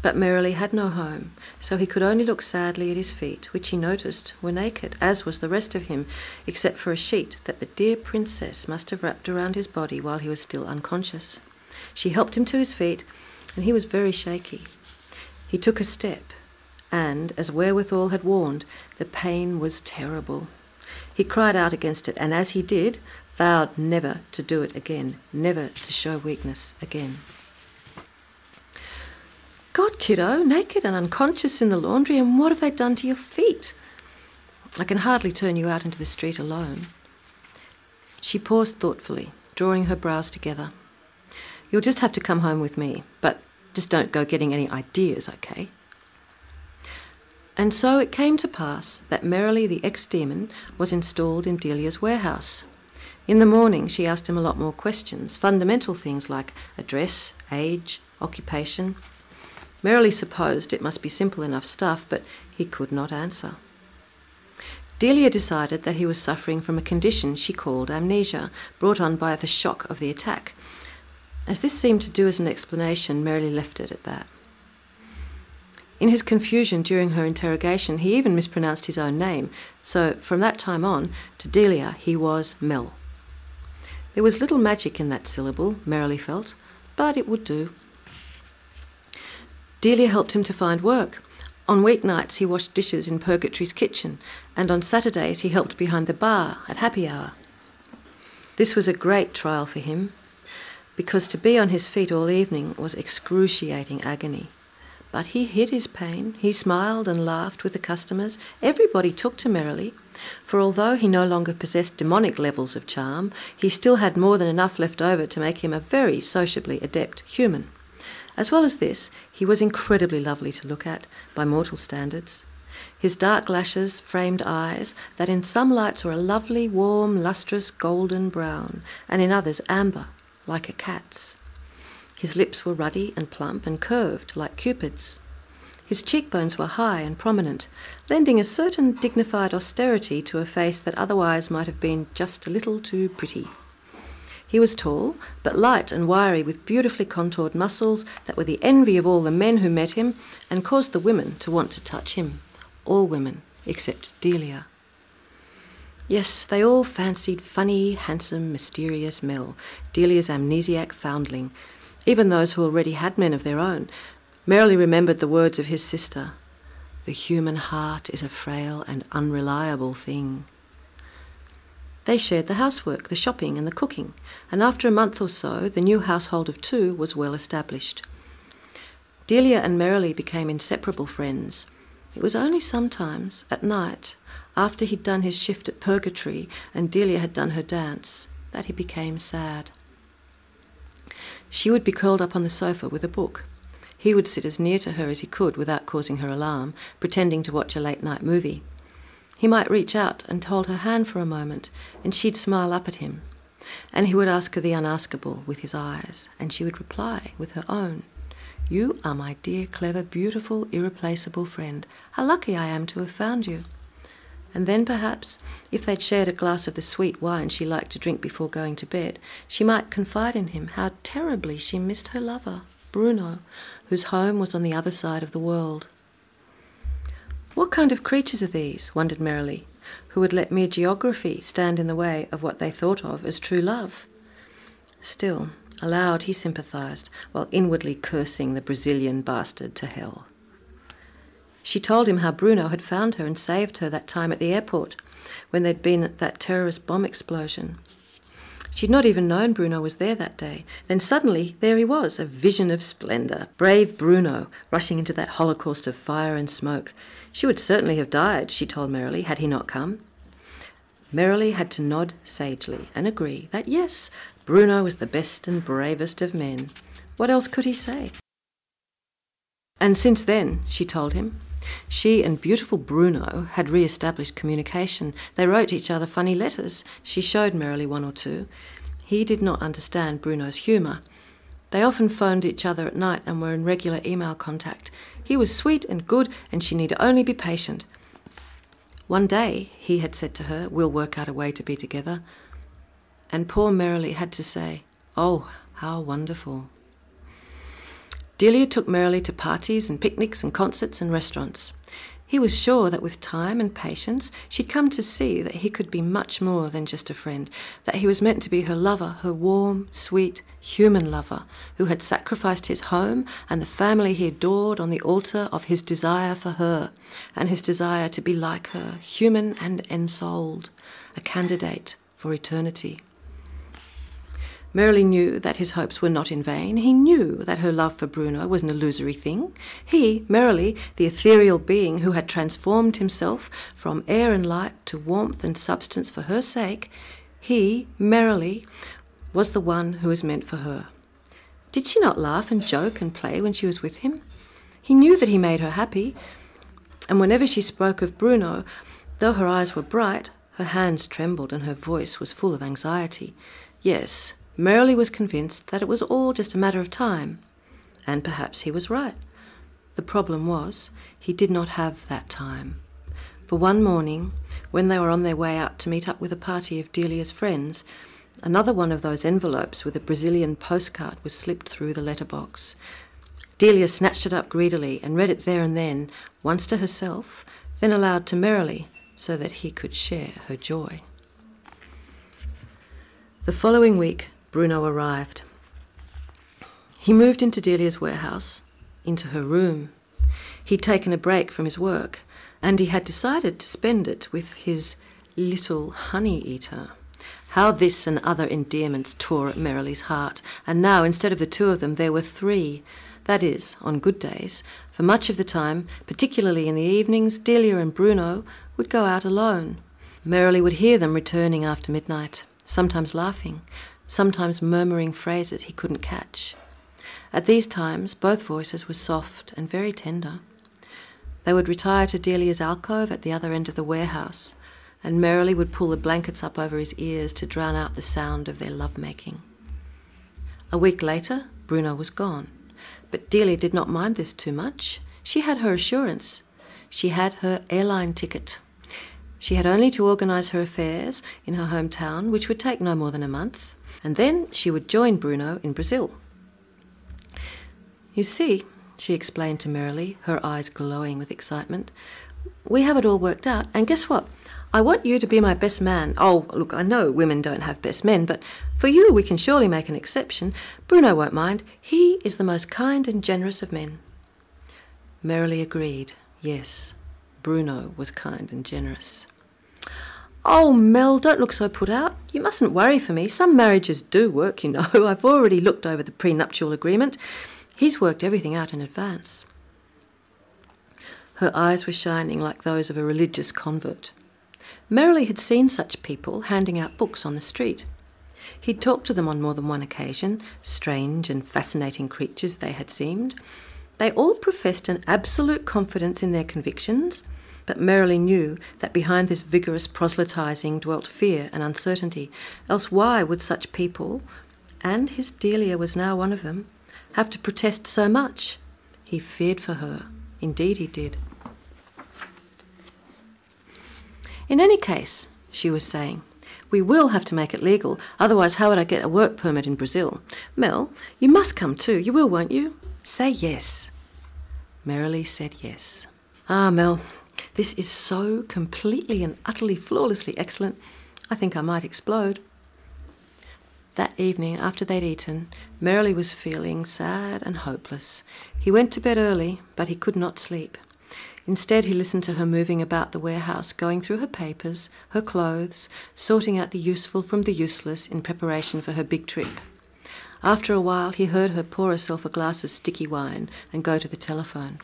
But Merrily had no home, so he could only look sadly at his feet, which he noticed were naked, as was the rest of him, except for a sheet that the dear princess must have wrapped around his body while he was still unconscious. She helped him to his feet, and he was very shaky. He took a step, and, as wherewithal had warned, the pain was terrible. He cried out against it, and as he did, vowed never to do it again, never to show weakness again. God, kiddo, naked and unconscious in the laundry, and what have they done to your feet? I can hardly turn you out into the street alone. She paused thoughtfully, drawing her brows together. You'll just have to come home with me, but just don't go getting any ideas, okay? And so it came to pass that Merrily the ex demon was installed in Delia's warehouse. In the morning, she asked him a lot more questions, fundamental things like address, age, occupation, Merrily supposed it must be simple enough stuff, but he could not answer. Delia decided that he was suffering from a condition she called amnesia, brought on by the shock of the attack. As this seemed to do as an explanation, Merrily left it at that. In his confusion during her interrogation, he even mispronounced his own name, so from that time on, to Delia he was Mel. There was little magic in that syllable, Merrily felt, but it would do. Delia helped him to find work. On weeknights, he washed dishes in Purgatory's kitchen, and on Saturdays, he helped behind the bar at happy hour. This was a great trial for him, because to be on his feet all evening was excruciating agony. But he hid his pain. He smiled and laughed with the customers. Everybody took to merrily, for although he no longer possessed demonic levels of charm, he still had more than enough left over to make him a very sociably adept human. As well as this, he was incredibly lovely to look at by mortal standards. His dark lashes framed eyes that in some lights were a lovely, warm, lustrous golden brown, and in others amber, like a cat's. His lips were ruddy and plump and curved like Cupid's. His cheekbones were high and prominent, lending a certain dignified austerity to a face that otherwise might have been just a little too pretty. He was tall, but light and wiry, with beautifully contoured muscles that were the envy of all the men who met him and caused the women to want to touch him. All women, except Delia. Yes, they all fancied funny, handsome, mysterious Mel, Delia's amnesiac foundling, even those who already had men of their own. Merrily remembered the words of his sister The human heart is a frail and unreliable thing. They shared the housework, the shopping, and the cooking, and after a month or so, the new household of two was well established. Delia and Merrily became inseparable friends. It was only sometimes, at night, after he'd done his shift at Purgatory and Delia had done her dance, that he became sad. She would be curled up on the sofa with a book. He would sit as near to her as he could without causing her alarm, pretending to watch a late night movie. He might reach out and hold her hand for a moment, and she'd smile up at him. And he would ask her the unaskable with his eyes, and she would reply with her own. You are my dear, clever, beautiful, irreplaceable friend. How lucky I am to have found you. And then perhaps, if they'd shared a glass of the sweet wine she liked to drink before going to bed, she might confide in him how terribly she missed her lover, Bruno, whose home was on the other side of the world. What kind of creatures are these, wondered Merrily, who would let mere geography stand in the way of what they thought of as true love? Still, Aloud he sympathized, while inwardly cursing the Brazilian bastard to hell. She told him how Bruno had found her and saved her that time at the airport when there'd been that terrorist bomb explosion. She'd not even known Bruno was there that day. Then suddenly, there he was, a vision of splendour. Brave Bruno, rushing into that holocaust of fire and smoke. She would certainly have died, she told Merrily, had he not come. Merrily had to nod sagely and agree that yes, Bruno was the best and bravest of men. What else could he say? And since then, she told him, she and beautiful Bruno had re established communication. They wrote each other funny letters. She showed Merrily one or two. He did not understand Bruno's humour. They often phoned each other at night and were in regular email contact. He was sweet and good, and she need only be patient. One day, he had said to her, We'll work out a way to be together. And poor Merrily had to say, Oh, how wonderful. Delia took Merrily to parties and picnics and concerts and restaurants. He was sure that with time and patience she'd come to see that he could be much more than just a friend, that he was meant to be her lover, her warm, sweet, human lover, who had sacrificed his home and the family he adored on the altar of his desire for her, and his desire to be like her, human and ensouled, a candidate for eternity. Merrily knew that his hopes were not in vain. He knew that her love for Bruno was an illusory thing. He, Merrily, the ethereal being who had transformed himself from air and light to warmth and substance for her sake, he, Merrily, was the one who was meant for her. Did she not laugh and joke and play when she was with him? He knew that he made her happy, and whenever she spoke of Bruno, though her eyes were bright, her hands trembled and her voice was full of anxiety. Yes, Merrily was convinced that it was all just a matter of time, and perhaps he was right. The problem was, he did not have that time. For one morning, when they were on their way out to meet up with a party of Delia's friends, another one of those envelopes with a Brazilian postcard was slipped through the letterbox. Delia snatched it up greedily and read it there and then, once to herself, then aloud to Merrily, so that he could share her joy. The following week, Bruno arrived. He moved into Delia's warehouse, into her room. He'd taken a break from his work, and he had decided to spend it with his little honey eater. How this and other endearments tore at Merrily's heart, and now instead of the two of them there were three. That is, on good days. For much of the time, particularly in the evenings, Delia and Bruno would go out alone. Merrily would hear them returning after midnight, sometimes laughing, sometimes murmuring phrases he couldn't catch. At these times, both voices were soft and very tender. They would retire to Delia's alcove at the other end of the warehouse, and merrily would pull the blankets up over his ears to drown out the sound of their love-making. A week later, Bruno was gone, but Delia did not mind this too much. She had her assurance. She had her airline ticket. She had only to organise her affairs in her hometown, which would take no more than a month, and then she would join Bruno in Brazil. You see, she explained to Merrily, her eyes glowing with excitement, we have it all worked out, and guess what? I want you to be my best man. Oh, look, I know women don't have best men, but for you we can surely make an exception. Bruno won't mind. He is the most kind and generous of men. Merrily agreed. Yes, Bruno was kind and generous. Oh, Mel, don't look so put out. You mustn't worry for me. Some marriages do work, you know. <laughs> I've already looked over the prenuptial agreement. He's worked everything out in advance. Her eyes were shining like those of a religious convert. Merrily had seen such people handing out books on the street. He'd talked to them on more than one occasion, strange and fascinating creatures they had seemed. They all professed an absolute confidence in their convictions, but Merrily knew that behind this vigorous proselytizing dwelt fear and uncertainty. Else, why would such people, and his Delia was now one of them, have to protest so much? He feared for her. Indeed, he did. In any case, she was saying, we will have to make it legal, otherwise, how would I get a work permit in Brazil? Mel, you must come too. You will, won't you? Say yes. Merrily said yes. Ah, Mel, this is so completely and utterly flawlessly excellent, I think I might explode. That evening, after they'd eaten, Merrily was feeling sad and hopeless. He went to bed early, but he could not sleep. Instead, he listened to her moving about the warehouse, going through her papers, her clothes, sorting out the useful from the useless in preparation for her big trip. After a while, he heard her pour herself a glass of sticky wine and go to the telephone.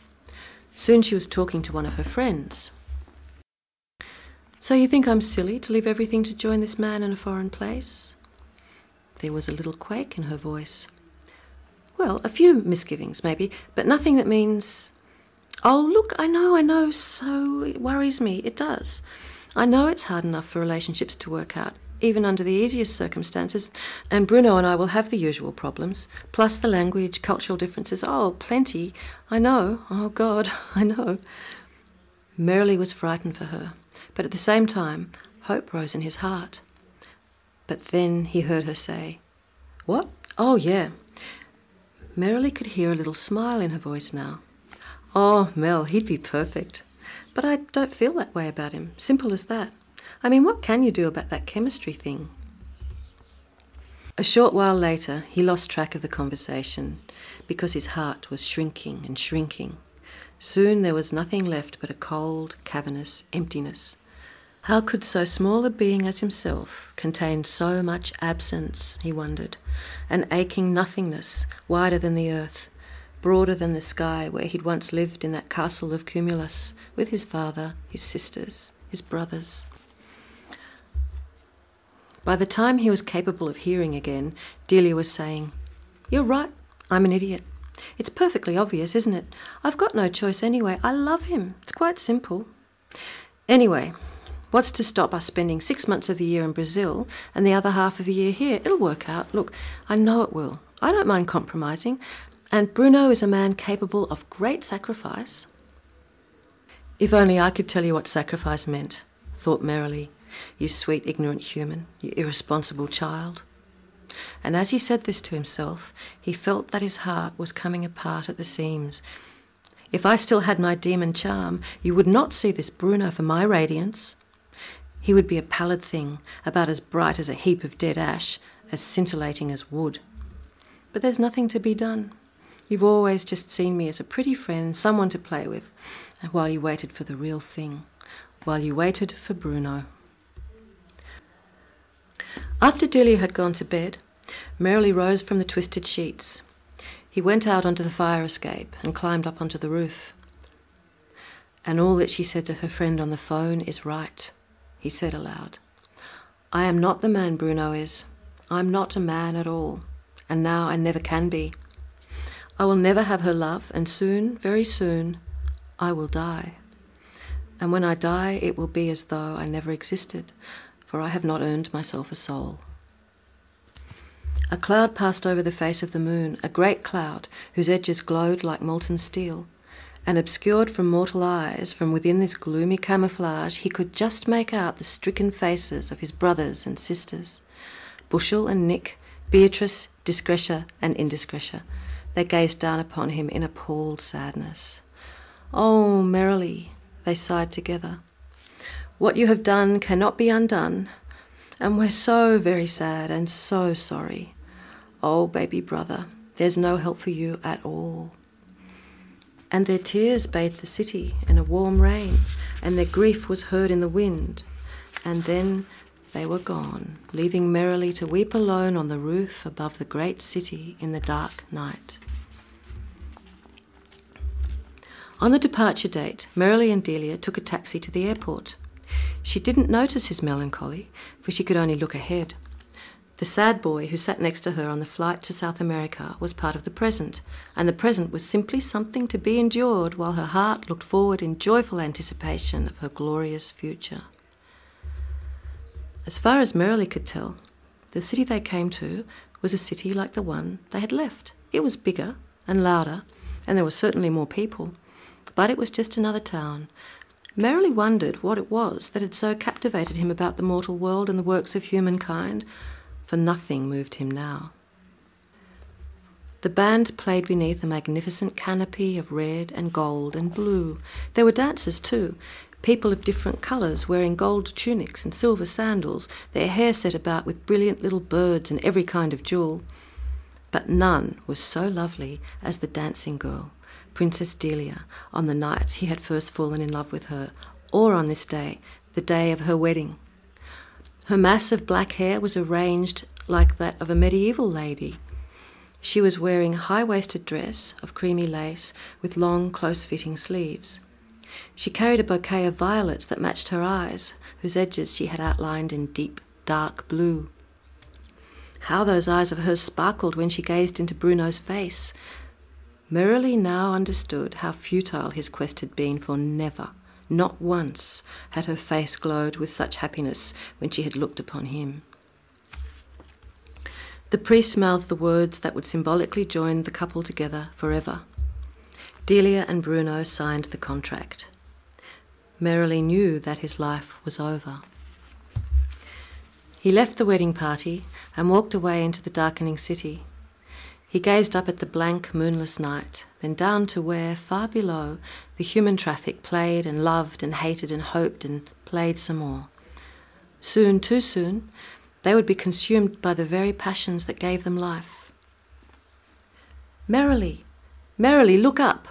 Soon she was talking to one of her friends. So you think I'm silly to leave everything to join this man in a foreign place? There was a little quake in her voice. Well, a few misgivings, maybe, but nothing that means Oh, look, I know, I know, so it worries me. It does. I know it's hard enough for relationships to work out, even under the easiest circumstances, and Bruno and I will have the usual problems, plus the language, cultural differences. Oh, plenty. I know. Oh, God, <laughs> I know. Merrily was frightened for her, but at the same time, hope rose in his heart. But then he heard her say, What? Oh, yeah. Merrily could hear a little smile in her voice now. Oh, Mel, he'd be perfect. But I don't feel that way about him. Simple as that. I mean, what can you do about that chemistry thing? A short while later, he lost track of the conversation because his heart was shrinking and shrinking. Soon there was nothing left but a cold, cavernous emptiness. How could so small a being as himself contain so much absence, he wondered, an aching nothingness wider than the earth, broader than the sky where he'd once lived in that castle of Cumulus with his father, his sisters, his brothers. By the time he was capable of hearing again, Delia was saying, You're right, I'm an idiot. It's perfectly obvious, isn't it? I've got no choice anyway. I love him. It's quite simple. Anyway, what's to stop us spending six months of the year in Brazil and the other half of the year here? It'll work out. Look, I know it will. I don't mind compromising. And Bruno is a man capable of great sacrifice. If only I could tell you what sacrifice meant, thought merrily, you sweet, ignorant human, you irresponsible child. And as he said this to himself, he felt that his heart was coming apart at the seams. If I still had my demon charm, you would not see this Bruno for my radiance. He would be a pallid thing, about as bright as a heap of dead ash, as scintillating as wood. But there's nothing to be done. You've always just seen me as a pretty friend, someone to play with, while you waited for the real thing, while you waited for Bruno. After Delia had gone to bed, Merrily rose from the twisted sheets. He went out onto the fire escape and climbed up onto the roof. And all that she said to her friend on the phone is right, he said aloud. I am not the man Bruno is. I'm not a man at all, and now I never can be. I will never have her love, and soon, very soon, I will die. And when I die, it will be as though I never existed, for I have not earned myself a soul. A cloud passed over the face of the moon, a great cloud whose edges glowed like molten steel, and obscured from mortal eyes, from within this gloomy camouflage, he could just make out the stricken faces of his brothers and sisters, Bushel and Nick, Beatrice, Discretia, and Indiscretia, they gazed down upon him in appalled sadness. Oh, merrily, they sighed together. What you have done cannot be undone, and we're so very sad and so sorry. Oh, baby brother, there's no help for you at all. And their tears bathed the city in a warm rain, and their grief was heard in the wind. And then they were gone, leaving merrily to weep alone on the roof above the great city in the dark night. On the departure date, Merrily and Delia took a taxi to the airport. She didn't notice his melancholy, for she could only look ahead. The sad boy who sat next to her on the flight to South America was part of the present, and the present was simply something to be endured while her heart looked forward in joyful anticipation of her glorious future. As far as Merrily could tell, the city they came to was a city like the one they had left. It was bigger and louder, and there were certainly more people, but it was just another town. Merrily wondered what it was that had so captivated him about the mortal world and the works of humankind for nothing moved him now. The band played beneath a magnificent canopy of red and gold and blue. There were dancers too, people of different colours wearing gold tunics and silver sandals, their hair set about with brilliant little birds and every kind of jewel. But none was so lovely as the dancing girl, Princess Delia, on the night he had first fallen in love with her, or on this day, the day of her wedding. Her mass of black hair was arranged like that of a medieval lady. She was wearing a high waisted dress of creamy lace with long, close fitting sleeves. She carried a bouquet of violets that matched her eyes, whose edges she had outlined in deep, dark blue. How those eyes of hers sparkled when she gazed into Bruno's face. Merrily now understood how futile his quest had been, for never not once had her face glowed with such happiness when she had looked upon him. The priest mouthed the words that would symbolically join the couple together forever. Delia and Bruno signed the contract. Merrily knew that his life was over. He left the wedding party and walked away into the darkening city. He gazed up at the blank, moonless night, then down to where, far below, the human traffic played and loved and hated and hoped and played some more. Soon, too soon, they would be consumed by the very passions that gave them life. Merrily, merrily, look up!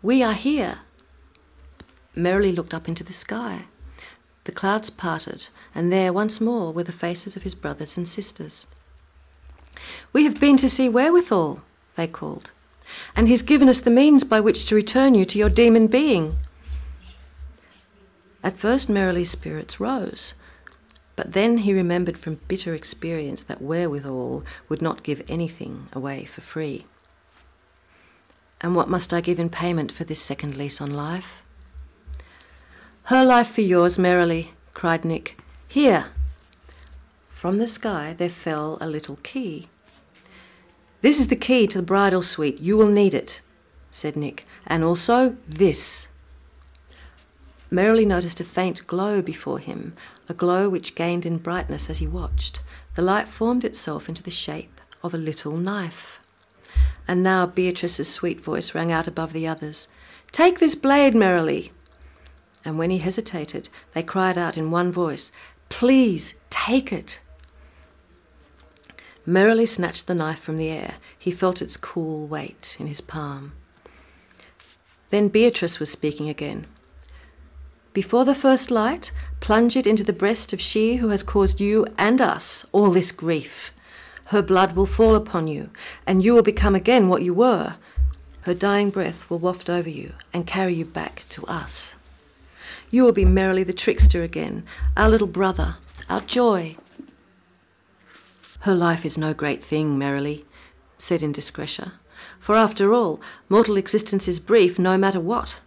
We are here! Merrily looked up into the sky. The clouds parted, and there once more were the faces of his brothers and sisters. We have been to see wherewithal, they called, and he's given us the means by which to return you to your demon being. At first, Merrily's spirits rose, but then he remembered from bitter experience that wherewithal would not give anything away for free. And what must I give in payment for this second lease on life? Her life for yours, Merrily, cried Nick. Here, from the sky there fell a little key. This is the key to the bridal suite. You will need it, said Nick. And also this. Merrily noticed a faint glow before him, a glow which gained in brightness as he watched. The light formed itself into the shape of a little knife. And now Beatrice's sweet voice rang out above the others. Take this blade, Merrily. And when he hesitated, they cried out in one voice, Please take it merrily snatched the knife from the air. He felt its cool weight in his palm. Then Beatrice was speaking again. Before the first light, plunge it into the breast of she who has caused you and us all this grief. Her blood will fall upon you, and you will become again what you were. Her dying breath will waft over you and carry you back to us. You will be merrily the trickster again, our little brother, our joy, her life is no great thing, Merrily, said Indiscretia, for after all, mortal existence is brief no matter what.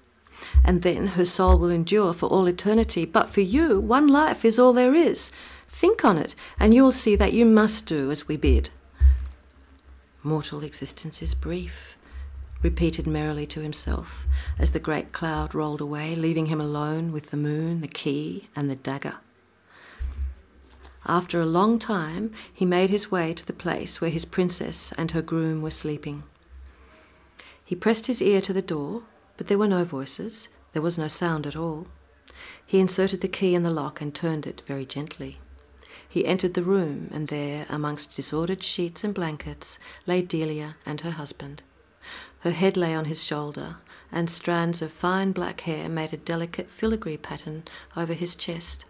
And then her soul will endure for all eternity. But for you, one life is all there is. Think on it, and you'll see that you must do as we bid. Mortal existence is brief, repeated merrily to himself, as the great cloud rolled away, leaving him alone with the moon, the key, and the dagger. After a long time, he made his way to the place where his princess and her groom were sleeping. He pressed his ear to the door, but there were no voices, there was no sound at all. He inserted the key in the lock and turned it very gently. He entered the room, and there, amongst disordered sheets and blankets, lay Delia and her husband. Her head lay on his shoulder, and strands of fine black hair made a delicate filigree pattern over his chest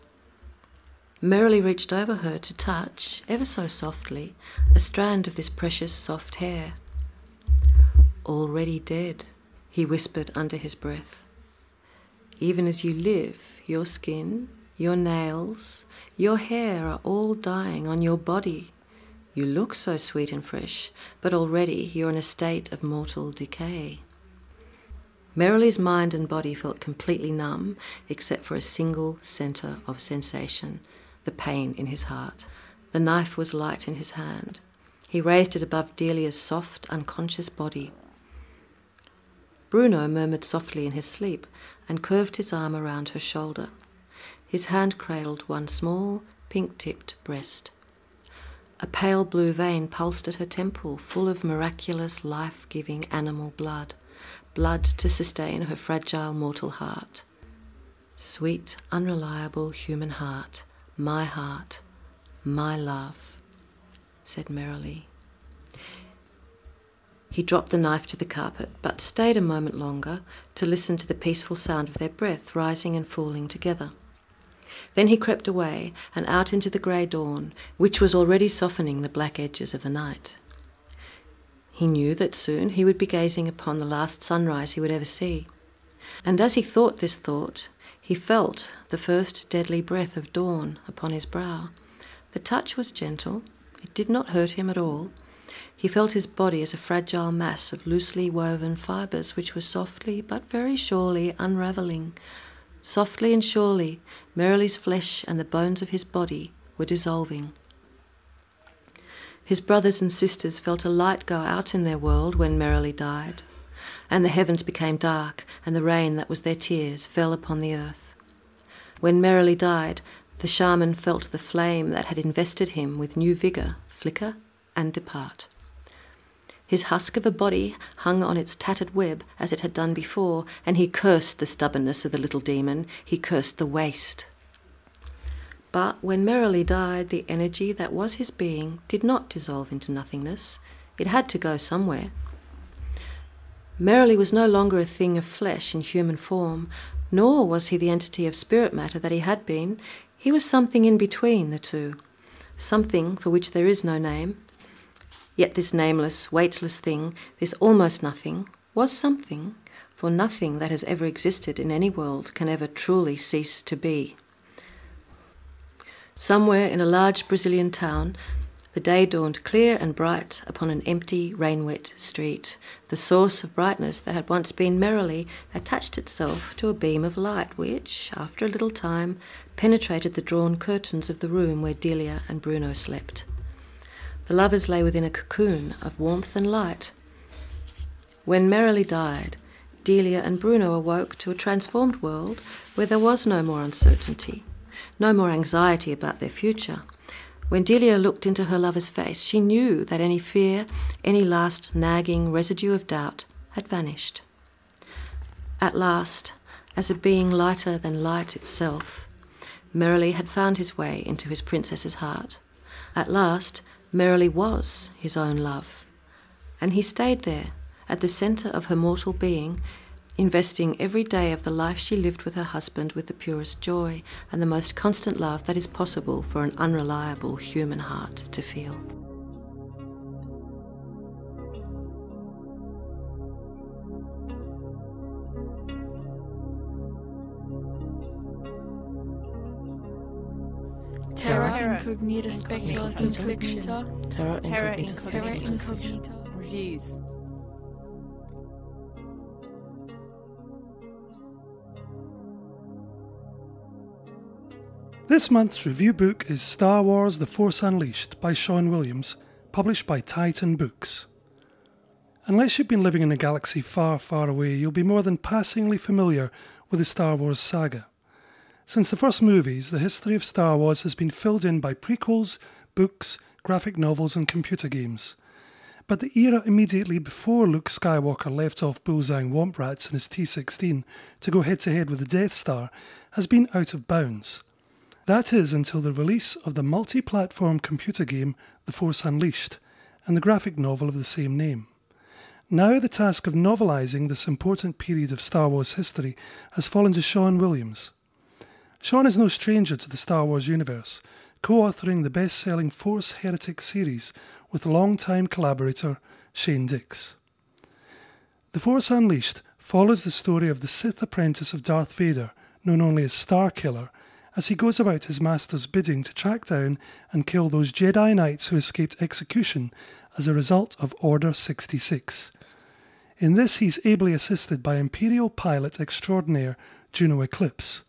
merrily reached over her to touch, ever so softly, a strand of this precious soft hair. Already dead, he whispered under his breath. Even as you live, your skin, your nails, your hair are all dying on your body. You look so sweet and fresh, but already you're in a state of mortal decay. Merrily's mind and body felt completely numb except for a single centre of sensation the pain in his heart. The knife was light in his hand. He raised it above Delia's soft, unconscious body. Bruno murmured softly in his sleep and curved his arm around her shoulder. His hand cradled one small, pink tipped breast. A pale blue vein pulsed at her temple, full of miraculous, life giving animal blood, blood to sustain her fragile mortal heart. Sweet, unreliable human heart, my heart, my love, said merrily. He dropped the knife to the carpet, but stayed a moment longer to listen to the peaceful sound of their breath rising and falling together. Then he crept away and out into the grey dawn, which was already softening the black edges of the night. He knew that soon he would be gazing upon the last sunrise he would ever see. And as he thought this thought, he felt the first deadly breath of dawn upon his brow. The touch was gentle, it did not hurt him at all, he felt his body as a fragile mass of loosely woven fibres which were softly but very surely unravelling. Softly and surely, Merrily's flesh and the bones of his body were dissolving. His brothers and sisters felt a light go out in their world when Merrily died, and the heavens became dark, and the rain that was their tears fell upon the earth. When Merrily died, the shaman felt the flame that had invested him with new vigour flicker and depart. His husk of a body hung on its tattered web as it had done before, and he cursed the stubbornness of the little demon. He cursed the waste. But when Merrily died, the energy that was his being did not dissolve into nothingness. It had to go somewhere. Merrily was no longer a thing of flesh in human form, nor was he the entity of spirit matter that he had been. He was something in between the two, something for which there is no name, Yet this nameless, weightless thing, this almost nothing, was something, for nothing that has ever existed in any world can ever truly cease to be. Somewhere in a large Brazilian town, the day dawned clear and bright upon an empty, rain wet street. The source of brightness that had once been merrily attached itself to a beam of light which, after a little time, penetrated the drawn curtains of the room where Delia and Bruno slept. The lovers lay within a cocoon of warmth and light. When Merrily died, Delia and Bruno awoke to a transformed world where there was no more uncertainty, no more anxiety about their future. When Delia looked into her lover's face, she knew that any fear, any last nagging residue of doubt had vanished. At last, as a being lighter than light itself, Merrily had found his way into his princess's heart. At last, Merrily was his own love, and he stayed there at the centre of her mortal being, investing every day of the life she lived with her husband with the purest joy and the most constant love that is possible for an unreliable human heart to feel. Terra incognita speculative fiction. Terra Terra incognita. Terra incognita. incognita. Reviews. This month's review book is Star Wars The Force Unleashed by Sean Williams, published by Titan Books. Unless you've been living in a galaxy far, far away, you'll be more than passingly familiar with the Star Wars saga. Since the first movies, the history of Star Wars has been filled in by prequels, books, graphic novels, and computer games. But the era immediately before Luke Skywalker left off bullseyeing Womp Rats in his T 16 to go head to head with the Death Star has been out of bounds. That is until the release of the multi platform computer game The Force Unleashed and the graphic novel of the same name. Now, the task of novelising this important period of Star Wars history has fallen to Sean Williams. Sean is no stranger to the Star Wars universe, co authoring the best selling Force Heretic series with longtime collaborator Shane Dix. The Force Unleashed follows the story of the Sith apprentice of Darth Vader, known only as Starkiller, as he goes about his master's bidding to track down and kill those Jedi Knights who escaped execution as a result of Order 66. In this, he's ably assisted by Imperial pilot extraordinaire Juno Eclipse.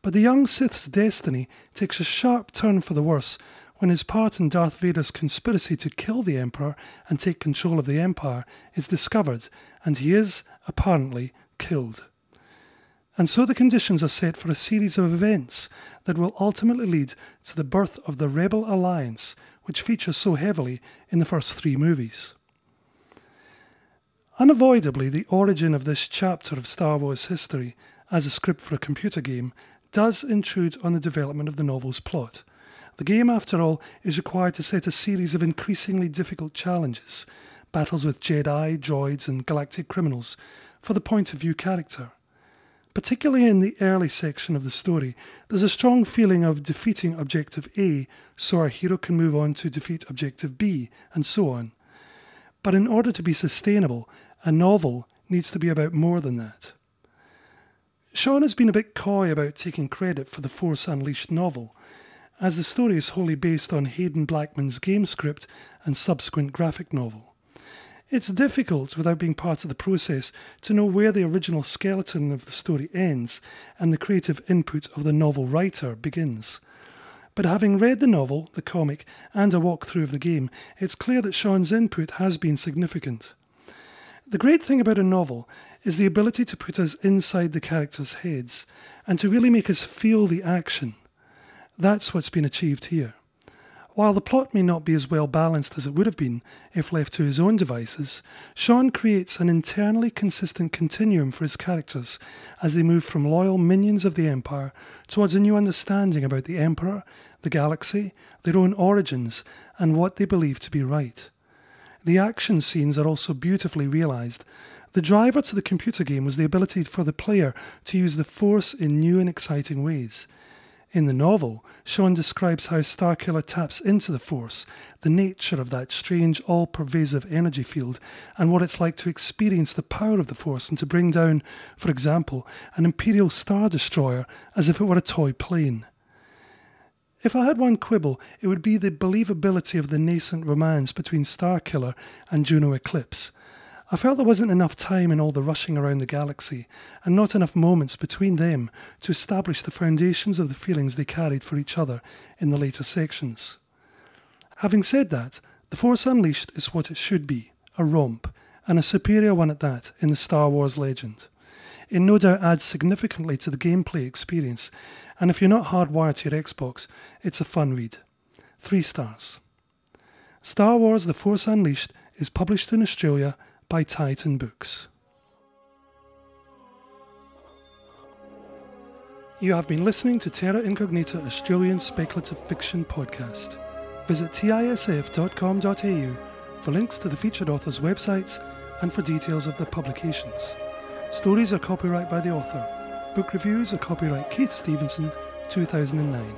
But the young Sith's destiny takes a sharp turn for the worse when his part in Darth Vader's conspiracy to kill the Emperor and take control of the Empire is discovered, and he is, apparently, killed. And so the conditions are set for a series of events that will ultimately lead to the birth of the Rebel Alliance, which features so heavily in the first three movies. Unavoidably, the origin of this chapter of Star Wars history as a script for a computer game does intrude on the development of the novel's plot. The game, after all, is required to set a series of increasingly difficult challenges battles with Jedi, droids, and galactic criminals for the point of view character. Particularly in the early section of the story, there's a strong feeling of defeating Objective A so our hero can move on to defeat Objective B, and so on. But in order to be sustainable, a novel needs to be about more than that. Sean has been a bit coy about taking credit for the Force Unleashed novel, as the story is wholly based on Haden Blackman's game script and subsequent graphic novel. It's difficult, without being part of the process, to know where the original skeleton of the story ends and the creative input of the novel writer begins. But having read the novel, the comic, and a walkthrough of the game, it's clear that Sean's input has been significant. The great thing about a novel is the ability to put us inside the characters' heads and to really make us feel the action. That's what's been achieved here. While the plot may not be as well balanced as it would have been if left to his own devices, Sean creates an internally consistent continuum for his characters as they move from loyal minions of the Empire towards a new understanding about the Emperor, the galaxy, their own origins, and what they believe to be right. The action scenes are also beautifully realised. The driver to the computer game was the ability for the player to use the Force in new and exciting ways. In the novel, Sean describes how Starkiller taps into the Force, the nature of that strange, all pervasive energy field, and what it's like to experience the power of the Force and to bring down, for example, an Imperial Star Destroyer as if it were a toy plane. If I had one quibble, it would be the believability of the nascent romance between Starkiller and Juno Eclipse. I felt there wasn't enough time in all the rushing around the galaxy, and not enough moments between them to establish the foundations of the feelings they carried for each other in the later sections. Having said that, The Force Unleashed is what it should be a romp, and a superior one at that, in the Star Wars legend. It no doubt adds significantly to the gameplay experience, and if you're not hardwired to your Xbox, it's a fun read. Three stars. Star Wars The Force Unleashed is published in Australia by Titan Books. You have been listening to Terra Incognita Australian Speculative Fiction Podcast. Visit tisf.com.au for links to the featured author's websites and for details of their publications. Stories are copyright by the author. Book reviews are copyright Keith Stevenson, 2009.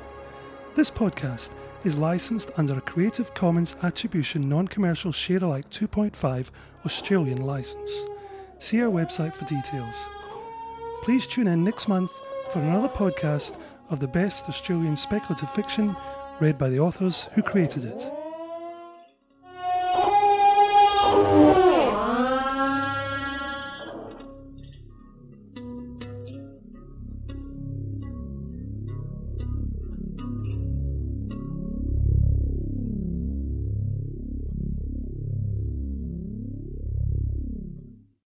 This podcast is licensed under a Creative Commons Attribution Non Commercial Share Alike 2.5 Australian license. See our website for details. Please tune in next month for another podcast of the best Australian speculative fiction read by the authors who created it.